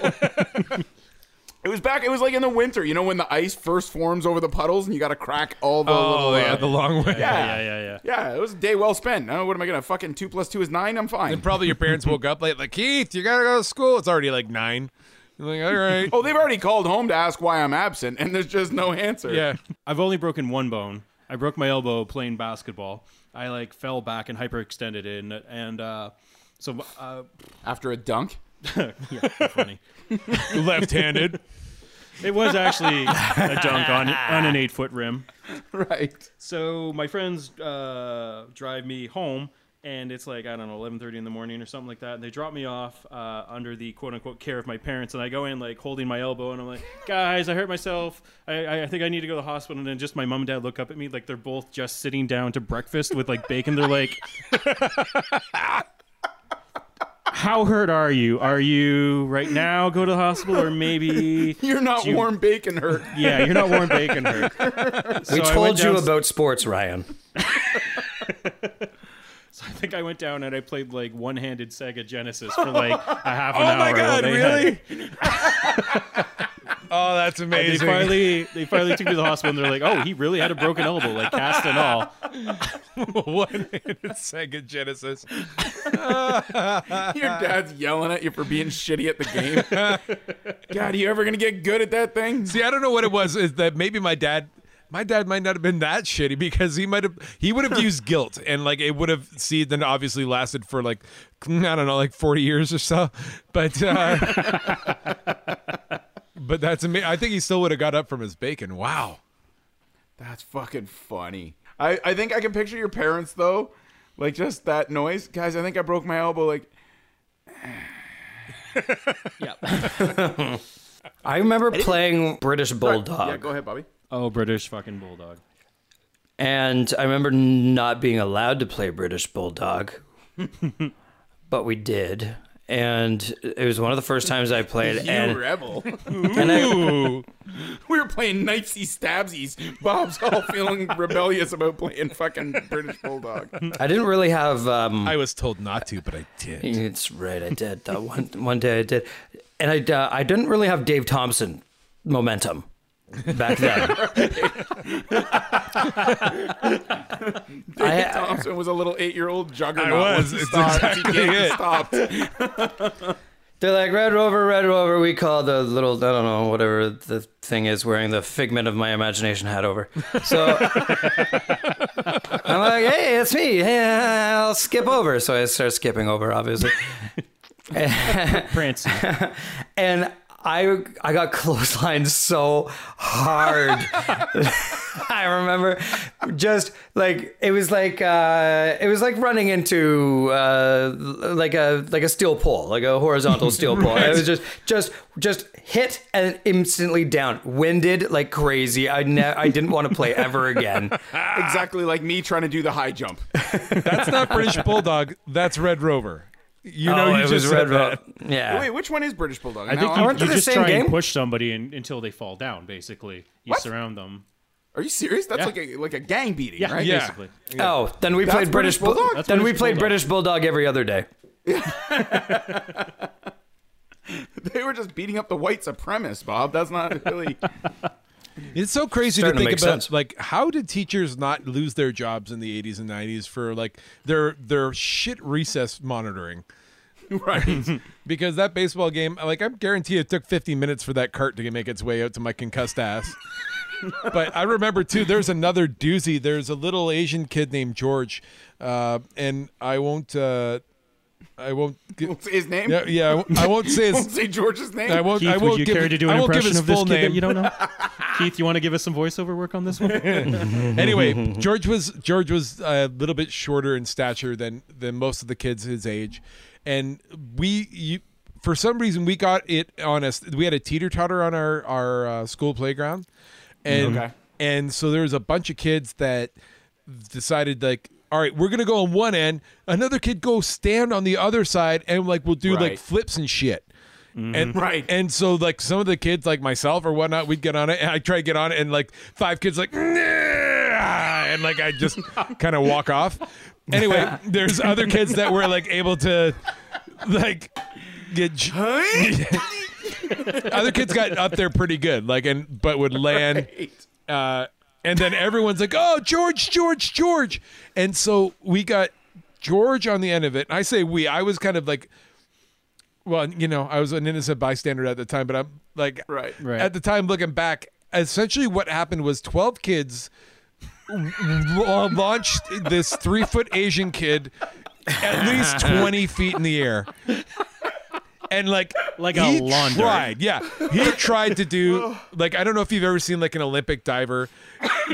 It was back. It was like in the winter, you know, when the ice first forms over the puddles, and you got to crack all the little. Oh yeah, uh, the long way. yeah, yeah, yeah, yeah. Yeah, it was a day well spent. Oh, what am I gonna fucking two plus two is nine? I'm fine. And probably your parents woke up late, like Keith, you gotta go to school. It's already like nine. I'm like, all right. (laughs) Oh, they've already called home to ask why I'm absent, and there's just no answer. Yeah. I've only broken one bone. I broke my elbow playing basketball. I like fell back and hyperextended it, and, and uh, so uh, After a dunk. (laughs) yeah, funny. (laughs) Left-handed. It was actually a dunk on on an eight foot rim. Right. So my friends uh, drive me home, and it's like I don't know, eleven thirty in the morning or something like that. And they drop me off uh, under the quote unquote care of my parents, and I go in like holding my elbow, and I'm like, (laughs) guys, I hurt myself. I, I- I think I need to go to the hospital. And then just my mom and dad look up at me like they're both just sitting down to breakfast with like bacon. They're like. (laughs) How hurt are you? Are you right now go to the hospital or maybe (laughs) You're not You- warm bacon hurt. yeah, you're not warm bacon hurt. We So I told you down- about sports, Ryan. I think I went down and I played like one-handed Sega Genesis for like a (laughs) half an Oh hour. Oh my god, really? oh, that's And they amazing. finally, they finally took me to the hospital and they're like, "Oh, he really had a broken elbow, like cast and all." (laughs) One-handed Sega Genesis. Your dad's yelling at you for being shitty at the game. (laughs) God, are you ever gonna get good at that thing? See, I don't know what it was. Is that maybe my dad? My dad might not have been that shitty because he might have he would have used guilt and like it would have seethed and obviously lasted for like (laughs) I don't know like forty years or so, but uh, (laughs) but that's amazing. I think he still would have got up from his bacon. Wow. That's fucking funny. I, I think I can picture your parents though, like just that noise. Guys, I think I broke my elbow. Like, (laughs) yep. I remember playing British Bulldog. yeah, go ahead, Bobby. Oh, British fucking bulldog. And I remember not being allowed to play British Bulldog, (laughs) but we did. And it was one of the first times I played. You and, rebel. (laughs) and I, Ooh. we were playing knifesy stabsies. Bob's all feeling (laughs) rebellious about playing fucking British Bulldog. I didn't really have. Um, I was told not to, but I did. it's right, I did. That one, one day I did. And I, uh, I didn't really have Dave Thompson momentum back then. David I- Thompson was a little eight-year-old juggernaut. I was. It's stopped. exactly he it. stopped. They're like Red Rover, Red Rover. We call the little I don't know whatever the thing is wearing the figment of my imagination hat over. So I'm like, hey, it's me. Hey, I'll skip over. So I start skipping over, obviously, Prince. and I I got (laughs) clotheslined so hard. (laughs) I remember just like it was like uh, it was like running into uh, like a like a steel pole, like a horizontal steel (laughs) pole. It was just just just hit and instantly down, winded like crazy. I ne- I didn't want to play ever again. exactly like me trying to do the high jump. That's not British Bulldog. That's Red Rover. You oh, know, oh, you it just was said Red that. Rover. Yeah. Wait, which one is British Bulldog? I Now think I'm- you, Aren't they you the just same try game? and push somebody in, until they fall down. Basically, you What? surround them. Are you serious? That's Yeah. like a like a gang beating, Yeah, right? Yeah. basically. Oh, then we That's played British, British Bull- Bulldog? That's Then we British played Bulldog. British Bulldog every other day. (laughs) They were just beating up the white supremacists, Bob. That's not really. (laughs) It's so crazy to Starting to think make about. sense. Like, how did teachers not lose their jobs in the 80s and 90s for like their their shit recess monitoring? (laughs) right. Because that baseball game, like, I'm guarantee it took 50 minutes for that cart to make its way out to my concussed ass. (laughs) but I remember too. There's another doozy. There's a little Asian kid named George, uh, and I won't. Uh, I won't. Get, (laughs) Won't say his name. yeah, yeah. I won't- I won't say Won't say George's name. I won't. Keith, I won't would you give, care to do an impression his of this kid name. that you don't know? Keith, you want to give us some voiceover work on this one? anyway, George was George was a little bit shorter in stature than than most of the kids his age, and we you, for some reason we got it on us. We had a teeter totter on our our uh, school playground, and Okay. and so there was a bunch of kids that decided like. All right, we're gonna go on one end. Another kid go stand on the other side, and like we'll do like flips and shit. And Right. and so like some of the kids like myself or whatnot, we'd get on it, and I try to get on it, and like five kids like, "Nah," and like I just (laughs) kind of walk off. Anyway, (laughs) there's other kids that were like able to like get. (laughs) other kids got up there pretty good, like and but would land. Right. Uh, and then everyone's like, "Oh, George, George, George!" And so we got George on the end of it. And I say we. I was kind of like well, you know, I was an innocent bystander at the time, but I'm like, Right. Right. at the time looking back, essentially what happened was 12 kids l- launched this three foot Asian kid at least 20 feet in the air. And like, Like a he launder. tried, yeah, he tried to do (laughs) like I don't know if you've ever seen like an Olympic diver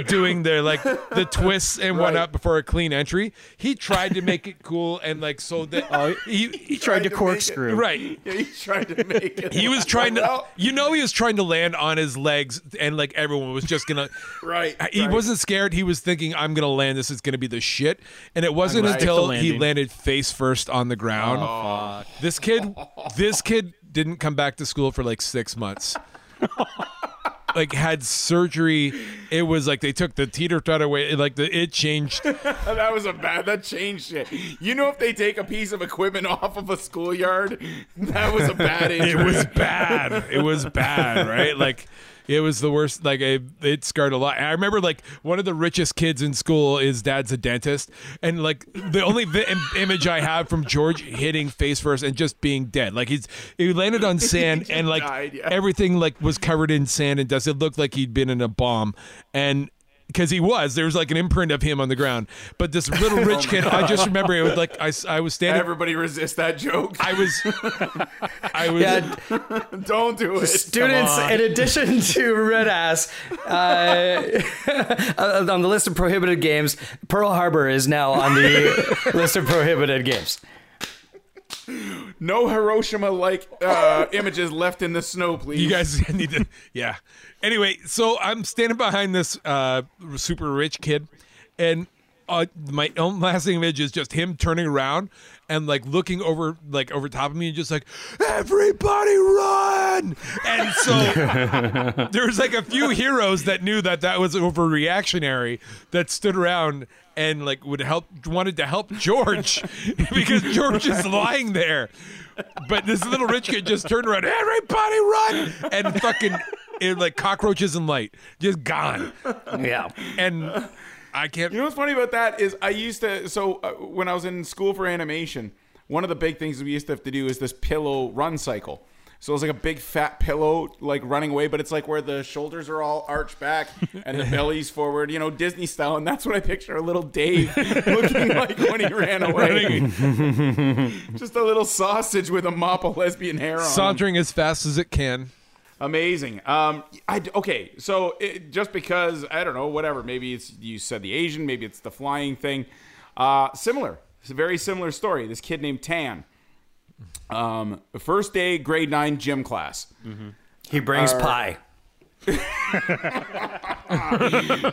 doing their like the twists and one Right. up before a clean entry. He tried to make it cool and like so that Oh, he, he tried to to it- corkscrew. right Yeah, he tried to make it. he was trying to Well, you know he was trying to land on his legs and like everyone was just gonna Right. he right. wasn't scared he was thinking i'm gonna land this is gonna be the shit and it wasn't Right. until he landed face first on the ground oh, Fuck. this kid this (laughs) kid didn't come back to school for like six months (laughs) like had surgery it was like they took the teeter totter away like the it changed (laughs) that was a bad. That changed shit. You know, if they take a piece of equipment off of a schoolyard, that was a bad (laughs) injury. it was bad. It was bad, right? Like it was the worst. Like I, it scarred a lot. I remember like one of the richest kids in school. His dad's a dentist, and like the only vi- im- image I have from George hitting face first and just being dead. Like he's he landed on (laughs) sand and like died, yeah. everything like was covered in sand and dust. It looked like he'd been in a bomb and. Because he was, there was like an imprint of him on the ground. But this little (laughs) rich kid, I just remember it was like I was standing. Everybody resist that joke. I was, I was. Yeah, (laughs) Don't do it. students, in addition (laughs) to Red Ass, uh, on the list of prohibited games, Pearl Harbor is now on the list of prohibited games. No Hiroshima like uh, (laughs) images left in the snow, please. You guys (laughs) need to, yeah. Anyway, so I'm standing behind this uh, super rich kid, and uh, my own lasting image is just him turning around and like looking over, like over top of me, and just like everybody run. And so (laughs) there's like a few heroes that knew that that was overreactionary that stood around and like would help wanted to help George (laughs) because George is lying there. But this little rich kid just turned around, everybody run and fucking it, like cockroaches and light, just gone. Yeah. And I can't You know what's funny about that is I used to so uh, when I was in school for animation, one of the big things we used to have to do is this pillow run cycle. So it's like a big fat pillow like running away, but it's like where the shoulders are all arched back and the (laughs) belly's forward, you know, Disney style. And that's what I picture a little Dave (laughs) looking like when he ran away. (laughs) Just a little sausage with a mop of lesbian hair on. sauntering as fast as it can. Amazing. Um, I okay. So it, just because I don't know, whatever. Maybe it's you said the Asian. Maybe it's the flying thing. Uh, similar. It's a very similar story. This kid named Tan. Um, first day, grade nine gym class. He brings pie. (laughs)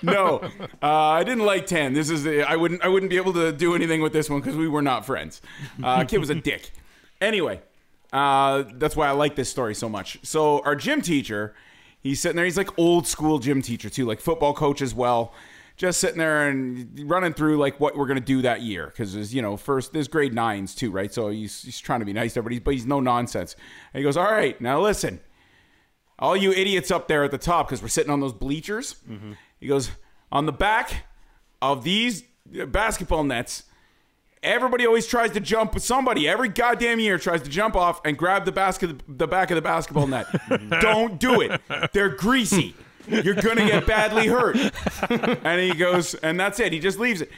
No, uh, I didn't like Tan. This is I wouldn't I wouldn't be able to do anything with this one because we were not friends. Uh, kid was a dick. Anyway, uh, that's why I like this story so much. So our gym teacher, he's sitting there. He's like old school gym teacher too, like football coach as well. Just sitting there and running through like what we're gonna do that year because there's you know first there's grade nines too, right? So he's he's trying to be nice to everybody, but he's no nonsense. And he goes, "All right, now listen." all you idiots up there at the top because we're sitting on those bleachers. Mm-hmm. He goes, on the back of these uh, basketball nets, everybody always tries to jump with somebody. Every goddamn year tries to jump off and grab the basket, the back of the basketball net. (laughs) Don't do it. They're greasy. You're gonna get badly hurt. And he goes, and that's it. He just leaves it.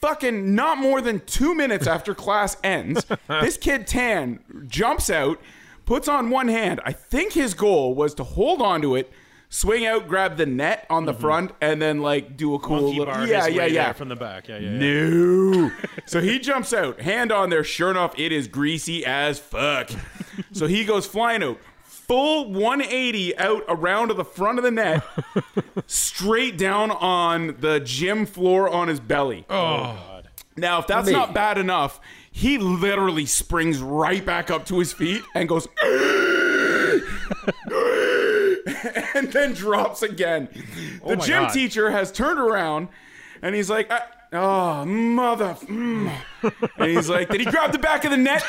Fucking not more than two minutes after class ends, this kid Tan jumps out, puts on one hand. I think his goal was to hold on to it, swing out, grab the net on the mm-hmm. front, and then like do a cool Monkey little bar yeah, yeah, yeah. from the back. Yeah, yeah. yeah. No. (laughs) so he jumps out, hand on there. Sure enough, it is greasy as fuck. so he goes flying out, full 180 out around to the front of the net, (laughs) straight down on the gym floor on his belly. Oh, Now, if that's Me. not bad enough, he literally springs right back up to his feet and goes, (laughs) and then drops again. The my gym God. teacher has turned around and he's like, "Ah, Oh, mother. mm." And he's like, Did he grab the back of the net?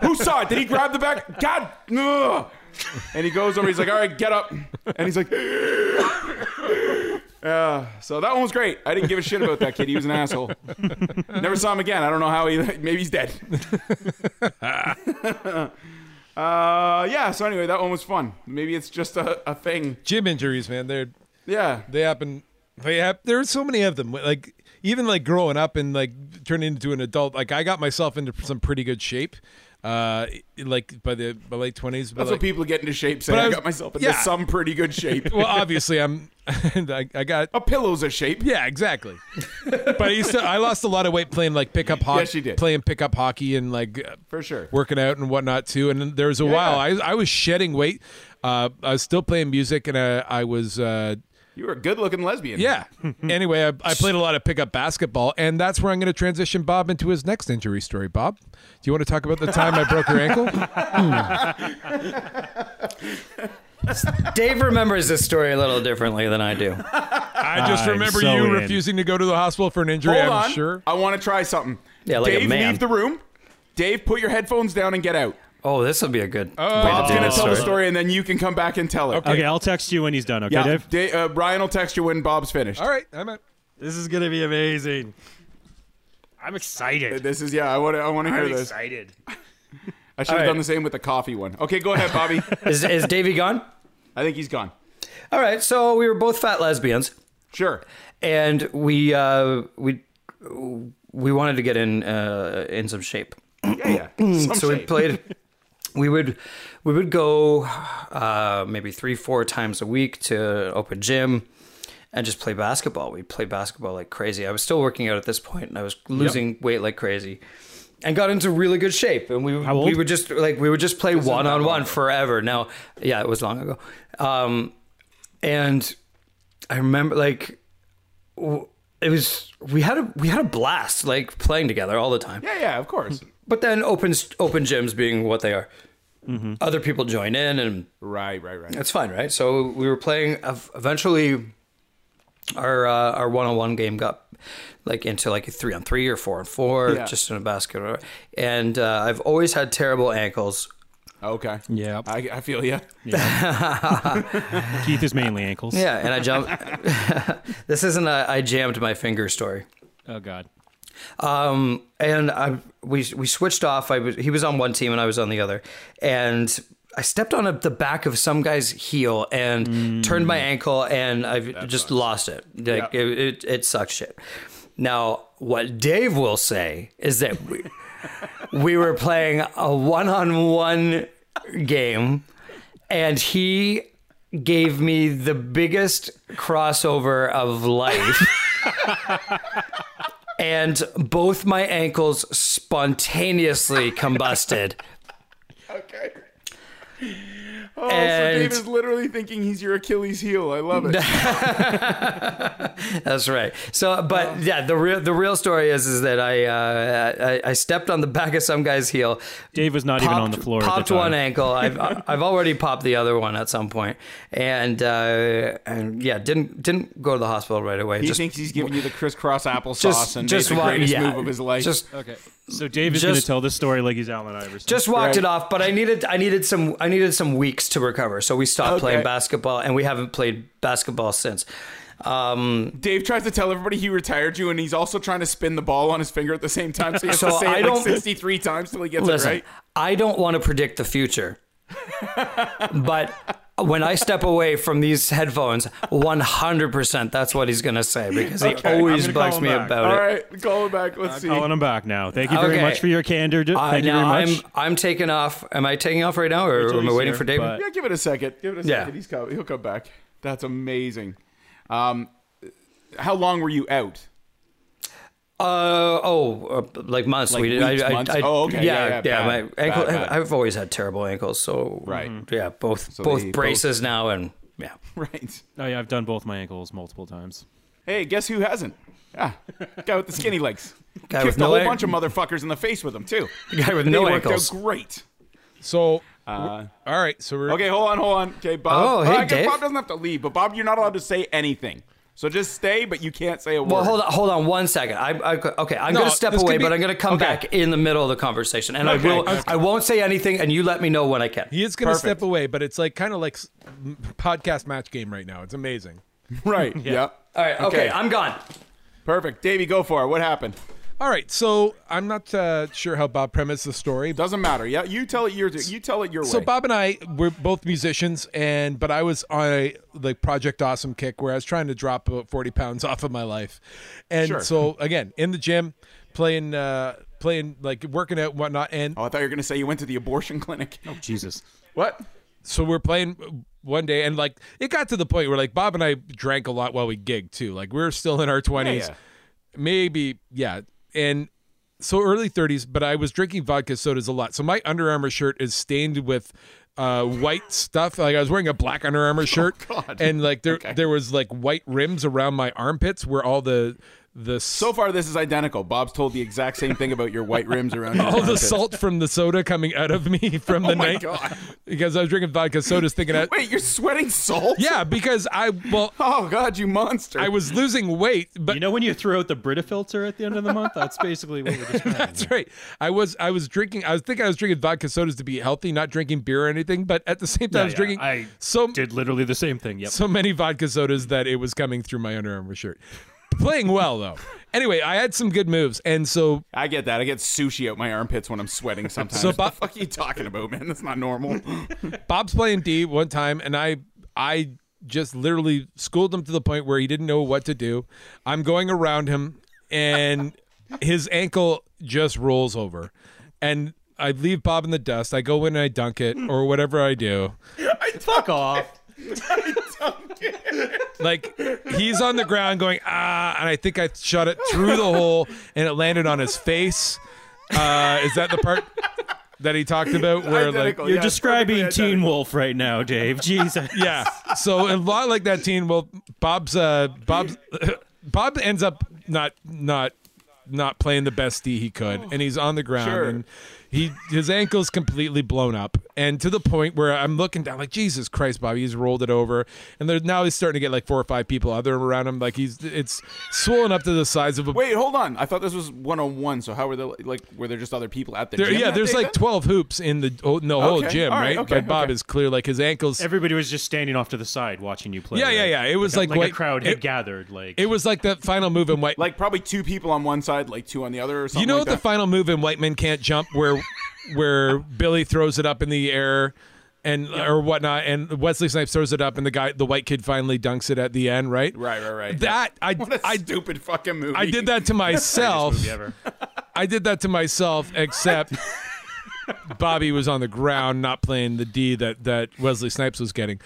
Who saw it? Did he grab the back? God. ugh." And he goes over, he's like, All right, get up. And he's like, (laughs) Uh, so that one was great. I didn't give a shit about that kid. He was an asshole. Never saw him again. I don't know how he. Maybe he's dead. (laughs) uh, yeah. So anyway, that one was fun. Maybe it's just a, a thing. Gym injuries, man. They're Yeah. they happen. They have. There's so many of them. Like even like growing up and like turning into an adult. Like I got myself into some pretty good shape. Uh, like by the by late twenties. That's what people get into shape say. But I I, got myself into yeah. some pretty good shape. (laughs) Well, obviously I'm. (laughs) I, I got. a pillow's a shape. Yeah, exactly. (laughs) but I used to. I lost a lot of weight playing like pickup hockey. Yes, you did. Playing pickup hockey and like For sure. working out and whatnot too. And there was a while I I was shedding weight. Uh, I was still playing music and I, I was uh, You were a good looking lesbian. yeah. (laughs) anyway, I, I played a lot of pickup basketball, and that's where I'm going to transition Bob into his next injury story. Bob, do you want to talk about the time I broke your ankle? (laughs) Hmm. Dave remembers this story a little differently than I do. I just remember so you in. refusing to go to the hospital for an injury. Hold I'm on. sure. I want to try something. Yeah, like a Dave, man. leave the room. Dave, put your headphones down and get out. Oh, this will be a good way Bob's to do gonna this tell the story. story, and then you can come back and tell it. Okay, I'll text you when he's done. Okay, Yeah, Dave. Da- uh, Brian will text you when Bob's finished. All right, I'm out. This is gonna be amazing. I'm excited. This is yeah. I want to. I want to hear I'm this. excited. I should have All done the same with the coffee one. Okay, go ahead, Bobby. (laughs) Is, is Davey gone? I think he's gone. All right, so we were both fat lesbians, Sure. and we uh, we we wanted to get in uh, in some shape. Yeah, yeah. (clears throat) Some so we shape. played. (laughs) We would we would go uh, maybe three four times a week to open gym and just play basketball. We played basketball like crazy. I was still working out at this point, and I was losing weight like crazy. And got into really good shape, and we we would just like we would just play one on one forever. Now, yeah, it was long ago, um, and I remember like w- it was we had a we had a blast like playing together all the time. Yeah, yeah. Of course. But then open open gyms being what they are, other people join in, and Right, right, right. that's fine, right? So we were playing. Eventually, our uh, our one on one game got like into like a three on three or four on four, Yeah. just in a basket. And uh, I've always had terrible ankles. Okay. Yeah. I, I feel you. (laughs) Keith is mainly ankles. Yeah, and I jump. (laughs) this isn't a I jammed my finger story. Oh God. Um, and I we we switched off. I was he was on one team and I was on the other, and I stepped on a, the back of some guy's heel and turned my ankle, and I just lost it. Like Yeah. it, it, it sucks shit. Now, what Dave will say is that we we were playing a one-on-one game, and he gave me the biggest crossover of life. (laughs) and both my ankles spontaneously combusted. (laughs) Okay. Oh, And- so Dave is literally thinking he's your Achilles heel. I love it. (laughs) That's right. So, but yeah, the real the real story is is that I uh, I, I stepped on the back of some guy's heel. Dave was not even on the floor. at the Popped time. one ankle. I've (laughs) I've already popped the other one at some point. point, and uh, and yeah, didn't didn't go to the hospital right away. He just thinks he's giving you the crisscross applesauce just and just made the wa- greatest yeah, move of his life. Just Okay. So Dave is going to tell this story like he's Allen Iverson. just walked Right. it off, but I needed I needed some I needed some weeks to recover. So we stopped Okay. playing basketball, and we haven't played basketball since. Um, Dave tries to tell everybody he retired you, and he's also trying to spin the ball on his finger at the same time. So he has So to say I it like don't- 63 times till he gets Listen, it right. I don't want to predict the future, but when I step away from these headphones, 100% that's what he's going to say because he Okay, always I'm gonna bugs me back. about All it. All right, call him back. Let's I'm see. calling him back now. Thank you very Okay. much for your candor. D- Uh, Thank you very much. I'm I'm taking off. Am I taking off right now, or am I waiting here, for David? but- Yeah, give it a second. Give it a Yeah. second. He's come, he'll come back. That's amazing. Um, how long were you out? Uh oh, uh, like months. Like we did. weeks, I, I, months? I, Oh, okay. Yeah, Yeah, yeah, bad, my ankle. bad, bad. I've always had terrible ankles, so Right. Yeah, both So both they braces now, and yeah. (laughs) Right. oh yeah, I've done both my ankles multiple times. Hey, guess who hasn't? Yeah, guy with the skinny legs. (laughs) Guy Kicked with a whole an- bunch of motherfuckers in the face with him too. The (laughs) guy with They no worked ankles. out great. So, Uh, all right. So we're okay, hold on, hold on. Okay, Bob. Oh, hey, I guess Dave. Bob doesn't have to leave, but Bob, you're not allowed to say anything. So just stay, but you can't say a word. Well, hold on, hold on one second. I, I okay, I'm No, going to step away, be- but I'm going to come okay. back in the middle of the conversation, and Okay, I will. I won't say anything, and you let me know when I can. He is going to step away, but it's like kind of like podcast match game right now. It's amazing. Right. (laughs) yeah. All right. Okay, Okay. I'm gone. Perfect. Davey, go for it. What happened? All right, so I'm not uh, sure how Bob premised the story. Doesn't matter. Yeah, you tell it your you tell it your So way. So Bob and I were both musicians, and but I was on a like Project Awesome kick where I was trying to drop about 40 pounds (laughs) off of my life, and Sure. so again in the gym, playing uh, playing like working out and whatnot, and oh, I thought you were gonna say you went to the abortion (laughs) clinic. Oh Jesus. What? so we're playing one day, and like it got to the point where like Bob and I drank a lot while we gigged too. Like we were still in our 20s, Yeah, yeah. maybe yeah, and so early 30s. But I was drinking vodka sodas a lot, so my Under Armour shirt is stained with uh, white stuff. Like I was wearing a black Under Armour (laughs) shirt, Oh, God. and like there Okay. there was like white rims around my armpits where all the the So far, this is identical. Bob's told the exact same thing about your white rims around your (laughs) all the salt from the soda coming out of me (laughs) from oh the Oh my night God. because I was drinking vodka sodas, thinking that Wait, you're sweating salt? yeah because I well (laughs) Oh God, you monster! I was losing weight, but You know when you throw out the Brita filter at the end of the month? That's basically what we're describing. That's right. I was I was drinking. I was thinking I was drinking vodka sodas to be healthy, not drinking beer or anything. But at the same time, I was yeah, drinking I so Did literally the same thing. Yep. so many vodka sodas that it was coming through my Under Armour shirt. Playing well though. Anyway, I had some good moves, and so I get that. I get sushi out my armpits when I'm sweating sometimes. So what Bob- the fuck are you talking about, man? That's not normal. (laughs) Bob's playing D one time, and I I just literally schooled him to the point where he didn't know what to do. I'm going around him, and (laughs) his ankle just rolls over, and I leave Bob in the dust. I go in and I dunk it or whatever I do. I (laughs) fuck off. Like he's on the ground going ah and i think i shot it through the hole and it landed on his face uh is that the part that he talked about where like You're yeah, describing Teen Wolf right now, Dave. Jesus. (laughs) yeah so a lot like that teen Wolf. bob's uh bob's (laughs) bob ends up not not not playing the best D he could, and he's on the ground, Sure. and he his ankle's completely blown up, and to the point where I'm looking down like Jesus Christ, Bobby, he's rolled it over, and there now he's starting to get like four or five people other around him, like he's it's swollen up to the size of a. Wait, hold on. I thought this was 101. So how were there like were there just other people at the There, gym? yeah, there's day like then? 12 hoops in the oh, in the whole Okay. gym, All right, right? okay, but Bob okay. is clear like his ankles. Everybody was just standing off to the side watching you play. Yeah, yeah, right? yeah. It was like, like a- what- a crowd had it- gathered. Like it was like the final move in White. like probably two people on one side, like two on the other, or something you know like the that. final move in White Men Can't Jump where where Billy throws it up in the air and or whatnot, and Wesley Snipes throws it up, and the guy, the white kid, finally dunks it at the end, right? right, right, right. That I (laughs) what a I stupid fucking movie. I did that to (laughs) myself. (laughs) I did that to myself, except Bobby was on the ground, not playing the D that that Wesley Snipes was getting.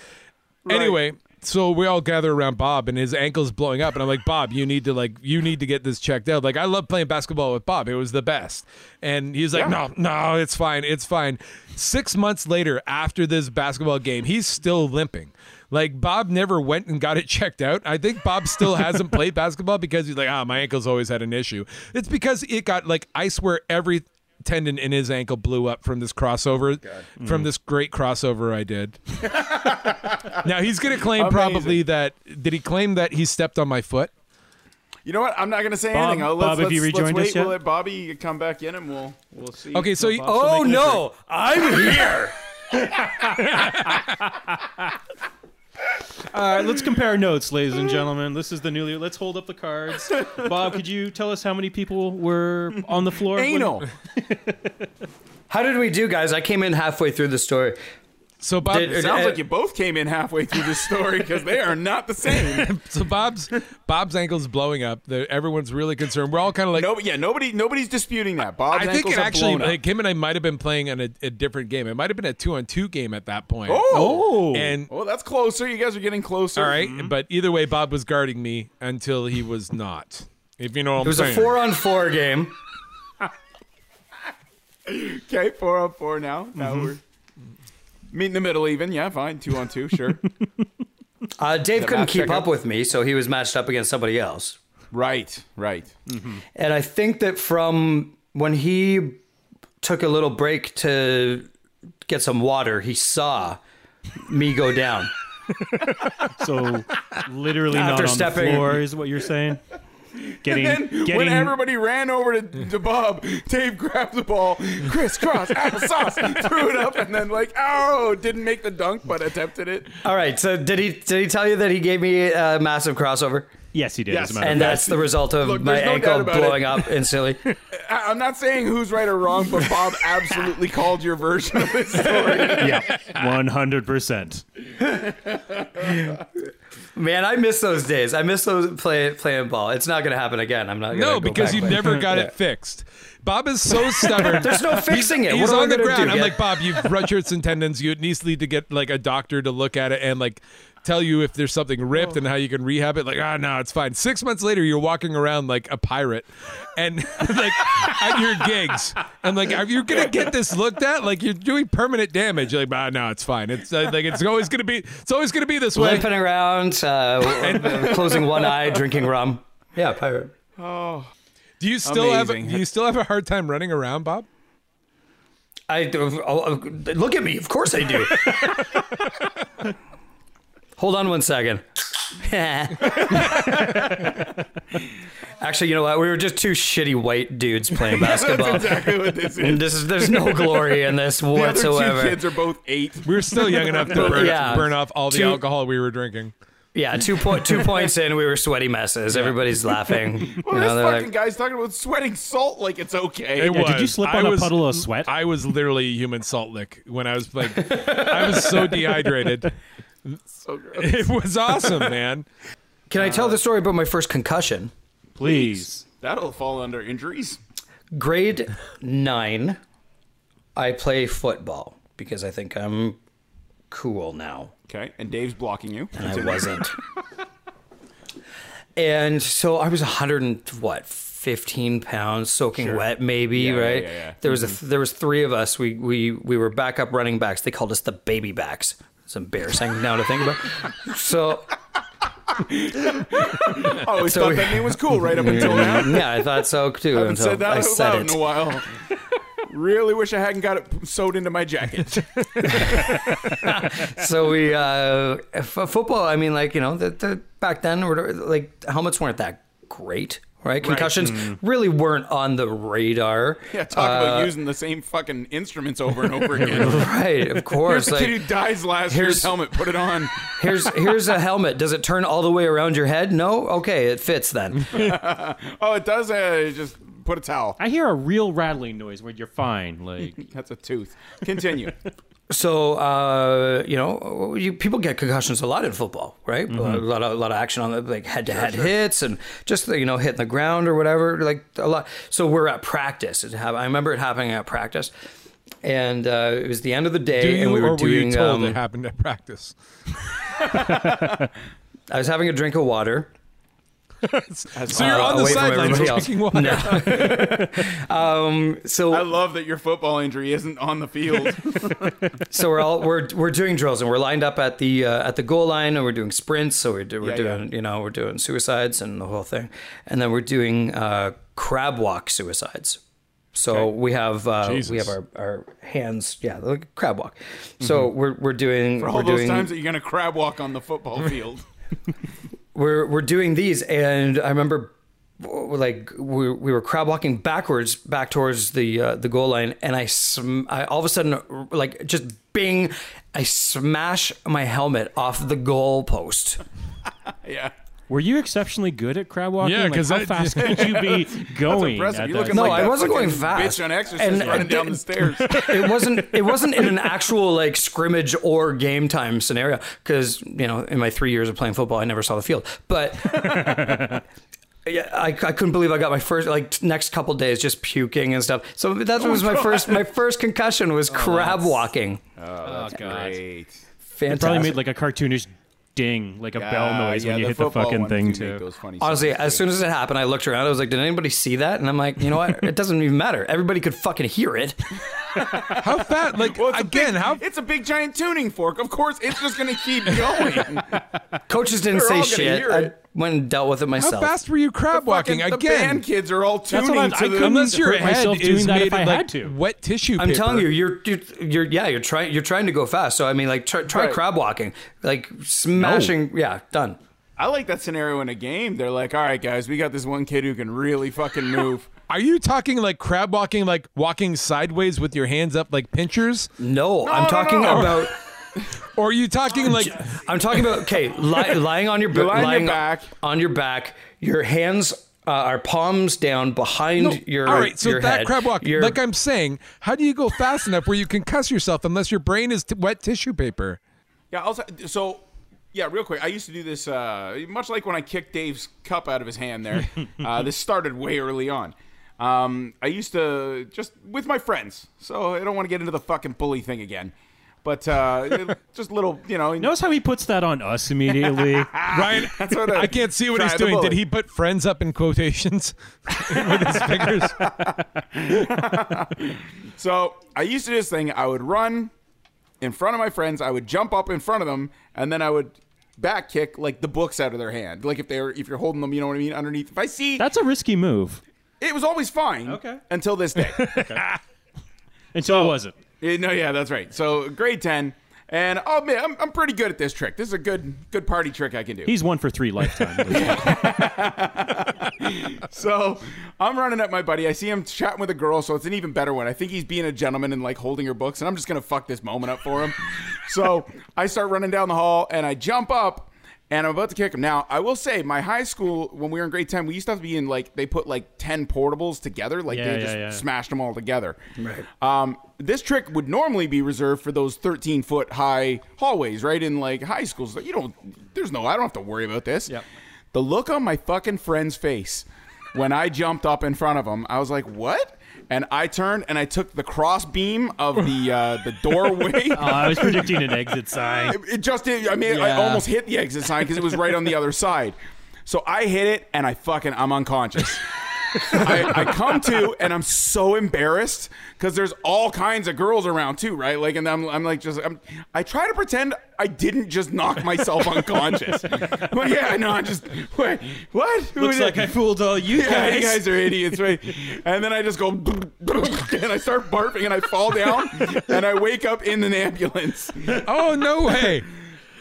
Anyway, so we all gather around Bob, and his ankle's blowing up, and I'm like, Bob, you need to like, you need to get this checked out. Like, I love playing basketball with Bob; it was the best. And he's like, Yeah. No, no, it's fine, it's fine. Six months later, after this basketball game, he's still limping. Like Bob never went and got it (laughs) checked out. I think Bob still hasn't played basketball because he's like, ah, my ankle's always had an issue. It's because it got like I swear every tendon in his ankle blew up from this crossover, from mm. this great crossover I did. (laughs) now he's gonna claim Amazing. probably that did he claim that he stepped on my foot? You know what? I'm not gonna say Bob- anything. Uh, I'll, let's, Bob, have let's, you let's rejoined wait. us yet? We'll let Bobby come back in, and we'll we'll see. Okay, so he, Oh no, I'm here. (laughs) (laughs) All right, let's compare notes, ladies and gentlemen. This is the newly. Let's hold up the cards. (laughs) Bob, could you tell us how many people were on the floor? when- anal. (laughs) How did we do, guys? I came in halfway through the story. So Bob Did- Sounds Uh, like you both came in halfway through the story because they are not the same. (laughs) so Bob's Bob's ankle's blowing up. The, everyone's really concerned. We're all kind of like no, yeah, nobody, nobody's disputing that. Bob's I think ankles it actually like him and I might have been playing on a, a different game. It might have been a two on two game at that point. Oh, And well, that's closer. You guys are getting closer. all right, but either way, Bob was guarding me until he was not. If you know what I'm It was a four on four game. (laughs) Okay, four on four now. Now Mm-hmm. we're meet in the middle. Even yeah, fine. Two on two, sure. (laughs) Uh, Dave couldn't keep check up with me, so he was matched up against somebody else. right, right. And I think that from when he took a little break to get some water, he saw me go down. (laughs) So literally After not on stepping- the floor is what you're saying. Getting, And getting. when everybody ran over to, to Bob, Dave grabbed the ball, crisscross applesauce, threw it up, and then like, oh, didn't make the dunk, but attempted it. All right. So did he did he tell you that he gave me a massive crossover? Yes, he did. Yes. As a matter and that's the result of Look, my no ankle doubt about it. blowing up instantly. (laughs) I- I'm not saying who's right or wrong, but Bob (laughs) absolutely called your version of this story. yeah, one hundred percent. Man, I miss those days. I miss those play, playing ball. It's not going to happen again. I'm not. Gonna No, go because you there. never got Yeah. it fixed. Bob is so (laughs) stubborn. There's no fixing it. He's What am on the ground. do? I'm Get- like, Bob, you've ruptured some tendons. You need to get like a doctor to look at it and like tell you if there's something ripped and how you can rehab it. Like, ah, no, it's fine. Six months later, you're walking around like a pirate, and (laughs) like at your gigs, and like, are you gonna get this looked at? Like, you're doing permanent damage. You're like, ah, no, it's fine. It's uh, like it's always gonna be. It's always gonna be this way. limping around, uh, (laughs) (laughs) closing one eye, drinking rum. Yeah, pirate. Oh, do you still have? Amazing. Do you still have a hard time running around, Bob? I do- oh, oh, look at me. Of course I do. Hold on one second. (laughs) Actually, you know what? We were just two shitty white dudes playing (laughs) basketball. That's exactly what this is. And this is there's no glory in this (laughs) The other whatsoever. two kids are both eight. We were still young enough to burn, Yeah. burn off all the Two- alcohol we were drinking. Yeah, two point two points in, we were sweaty messes. Everybody's laughing. Well, you know, this they're fucking like, guy's talking about sweating salt like it's okay. It Yeah, did you slip I on a puddle of sweat? I was literally a human salt lick when I was like, I was so dehydrated. So (laughs) gross. It was awesome, man. (laughs) Can I tell the story about my first concussion? Please. That'll fall under injuries. Grade nine, I play football because I think I'm cool now. Okay, and Dave's blocking you. and I wasn't. (laughs) and so I was 100 and what, 15 pounds, soaking wet, maybe, Yeah, yeah, right? yeah, yeah. There was a, mm-hmm. there was three of us. We we we were backup running backs. They called us the baby backs. It's embarrassing now to think about. So I always So thought that name was cool right up until now. yeah, I thought so too I haven't until said that I said it. in a while. Really wish I hadn't got it sewed into my jacket. (laughs) so we uh f- football i mean like you know the, the back then were like helmets weren't that great right concussions really weren't on the radar Yeah, talk about using the same fucking instruments over and over again. (laughs) right of course. Here's course the kid who dies last here's- year's helmet. Put it on. (laughs) here's here's a helmet does it turn all the way around your head no okay it fits then (laughs) Oh, it does. Uh, just put a towel. I hear a real rattling noise when you're fine. Like That's a tooth. Continue. So uh you know you, people get concussions a lot in football right? A lot of a lot of action on the like head to head hits and just you know hitting the ground or whatever like a lot. So we're at practice. I remember it happening at practice. And uh, it was the end of the day you and we were were doing you told um, it happened at practice? (laughs) (laughs) i was having a drink of water (laughs) So you're Uh, on the away from sidelines everybody else. drinking water. (laughs) so I love that your football injury isn't on the field. (laughs) so we're all we're we're doing drills and we're lined up at the uh, at the goal line and we're doing sprints. So we're, do, we're Yeah, doing you know we're doing suicides and the whole thing, and then we're doing uh, crab walk suicides. So Okay. we have uh, we have our, our hands yeah like crab walk. So we're we're doing Mm-hmm. For all we're those doing times that you're gonna crab walk on the football field. We're we're doing these and I remember like we, we were crab walking backwards back towards the uh, the goal line and I, sm- I all of a sudden like just bing I smash my helmet off the goal post (laughs) Yeah. Were you exceptionally good at crab walking? Yeah, Like, 'cause how that- fast (laughs) could you be going? Impressive. at You're that No, like I that wasn't going fast. Bitch on Exorcist And- running and down the stairs. (laughs) it wasn't it wasn't in an actual like scrimmage or game time scenario because you know in my three years of playing football I never saw the field but (laughs) yeah I, I couldn't believe I got my first like next couple days just puking and stuff so that oh, was my first my first concussion was oh, crab walking Oh, God. Great. fantastic Probably made like a cartoonish ding, like a bell noise yeah, when you the hit the fucking thing do make too. funny Honestly, as soon as it happened, I looked around. I was like, "Did anybody see that?" And I'm like, "You know what? It doesn't even matter. Everybody could fucking hear it." (laughs) How fat? Like Well, again, big, how it's a big giant tuning fork. Of course, it's just gonna keep (laughs) going. Coaches didn't They're say all gonna shit. Hear I it. went and dealt with it myself. how fast were you crab walking Fucking- the again? band kids are all That's tuning what I'm- to I the. couldn't- Unless your hurt head myself is doing that made if I of, had like to. wet tissue I'm paper. telling you, you're, you're, you're, yeah, you're trying, you're trying to go fast. So I mean, like, try, try Right. crab walking, like smashing. Yeah, done. I like that scenario in a game. They're like, "All right, guys, we got this one kid who can really fucking move." (laughs) Are you talking like crab walking, like walking sideways with your hands up like pinchers? No, No, I'm no, talking no. about Or are you talking like I'm talking about okay, li- (laughs) lying on your You're ba- lying your back. on your back. Your hands uh, are palms down behind your. All right, so your that head. crab walk, Your- like I'm saying, how do you go fast enough where you can cuss yourself unless your brain is t- wet tissue paper? Yeah. Also, so yeah, real quick. I used to do this uh, much like when I kicked Dave's cup out of his hand. There, (laughs) uh, this started way early on. Um, I used to just with my friends, so I don't want to get into the fucking bully thing again. But uh, (laughs) just little, you know. Notice how he puts that on us immediately. (laughs) Ryan, (laughs) That's what I- I can't see what he's doing. Did he put friends up in quotations with his fingers? So I used to do this thing. I would run in front of my friends. I would jump up in front of them, and then I would back kick like the books out of their hand. Like if they're if you're holding them, you know what I mean, underneath. If I see, That's a risky move. it was always fine. Okay. Until this day. Until it wasn't. No, yeah, that's right. So grade ten, and oh man, I'm, I'm pretty good at this trick. This is a good good party trick I can do. He's one for three lifetime. (laughs) So I'm running at my buddy. I see him chatting with a girl, so it's an even better one. I think he's being a gentleman and like holding her books, and I'm just gonna fuck this moment up for him. so I start running down the hall and I jump up. And I'm about to kick him. Now, I will say, my high school, when we were in grade 10, we used to have to be in like, they put like 10 portables together. Like, Yeah, they yeah, just yeah. smashed them all together. Right. Um, this trick would normally be reserved for those 13 foot high hallways, right? In like high schools. You don't, there's no, I don't have to worry about this. Yep. The look on my fucking friend's face when I jumped up in front of him, I was like, "What?" And I turned and I took the cross beam of the uh, the doorway. (laughs) Oh, I was predicting an exit sign. it, it just did. I mean, I almost hit the exit sign because it was right on the other side. So I hit it and I fucking I'm unconscious. I, I come to and I'm so embarrassed because there's all kinds of girls around too, right? Like, and I'm, I'm like, just, I'm, I try to pretend I didn't just knock myself unconscious. (laughs) Well, yeah, no, I just, wait, what? Who Looks like I fooled all you yeah, guys. you guys are idiots, right? And then I just go, (laughs) and I start barfing, and I fall down, and I wake up in an ambulance. Oh no way!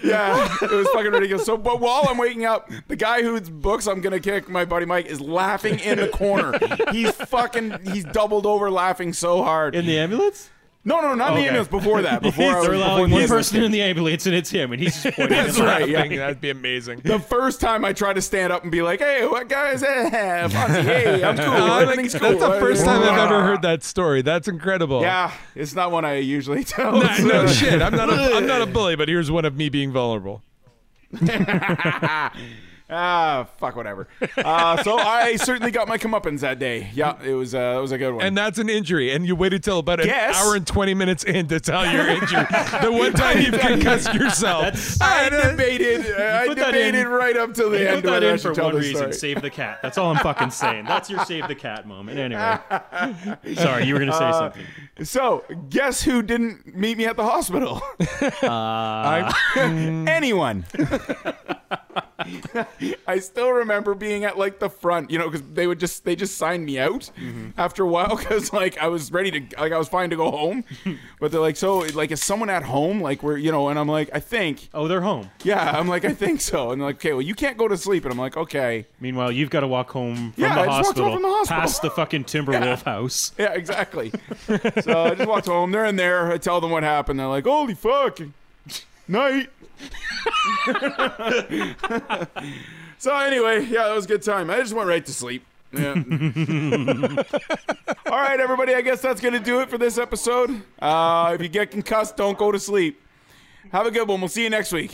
Yeah, it was fucking ridiculous. So, but while I'm waking up, the guy whose books I'm gonna kick, my buddy Mike, is laughing in the corner. He's fucking, he's doubled over laughing so hard. In the ambulance? No, no, not in the ambulance. Before that, (laughs) before I was, They're before allowing one ambulance. person in the ambulance and it's him, and he's just (laughs) pointing That's at right. Yeah. That'd be amazing. The first time I tried to stand up and be like, "Hey, what guys? Eh, (laughs) hey, Fonzie, hey, I'm cool. Like, Everything's cool." that's the first time I've ever heard that story. That's incredible. Yeah, it's not one I usually tell. Nah, no so- shit. I'm not. A, I'm not a bully, but here's one of me being vulnerable. Ah, fuck, whatever. Uh, so I certainly got my comeuppance that day. Yeah, it was uh, it was a good one. And that's an injury, and you waited till about an Yes. hour and twenty minutes in to tell your injury. the one (laughs) time you've concussed yourself. I Ah, debated. I debated right up till the Put end that in for one reason: story. save the cat. That's all I'm fucking saying. That's your save the cat moment. Anyway, (laughs) sorry, you were gonna say something. So, guess who didn't meet me at the hospital? I- (laughs) Anyone. (laughs) I still remember being at like the front, you know, because they would just they just signed me out mm-hmm. after a while (laughs) because like I was ready to like I was fine to go home, (laughs) but they're like, so like is someone at home? Like we're you know, and I'm like, I think, Oh, they're home. yeah, I'm like, I think so, and they're like, okay, well you can't go to sleep, and I'm like, okay, Meanwhile, you've got to walk home from Yeah, the I just walked hospital, home from the hospital. past the fucking Timberwolf house. yeah, exactly. so I just walked home. They're in there. I tell them what happened. They're like, holy fuck, night. (laughs) so anyway, yeah, that was a good time. I just went right to sleep. Yeah. (laughs) All right, everybody. I guess that's gonna do it for this episode. Uh, if you get concussed, don't go to sleep. Have a good one. We'll see you next week.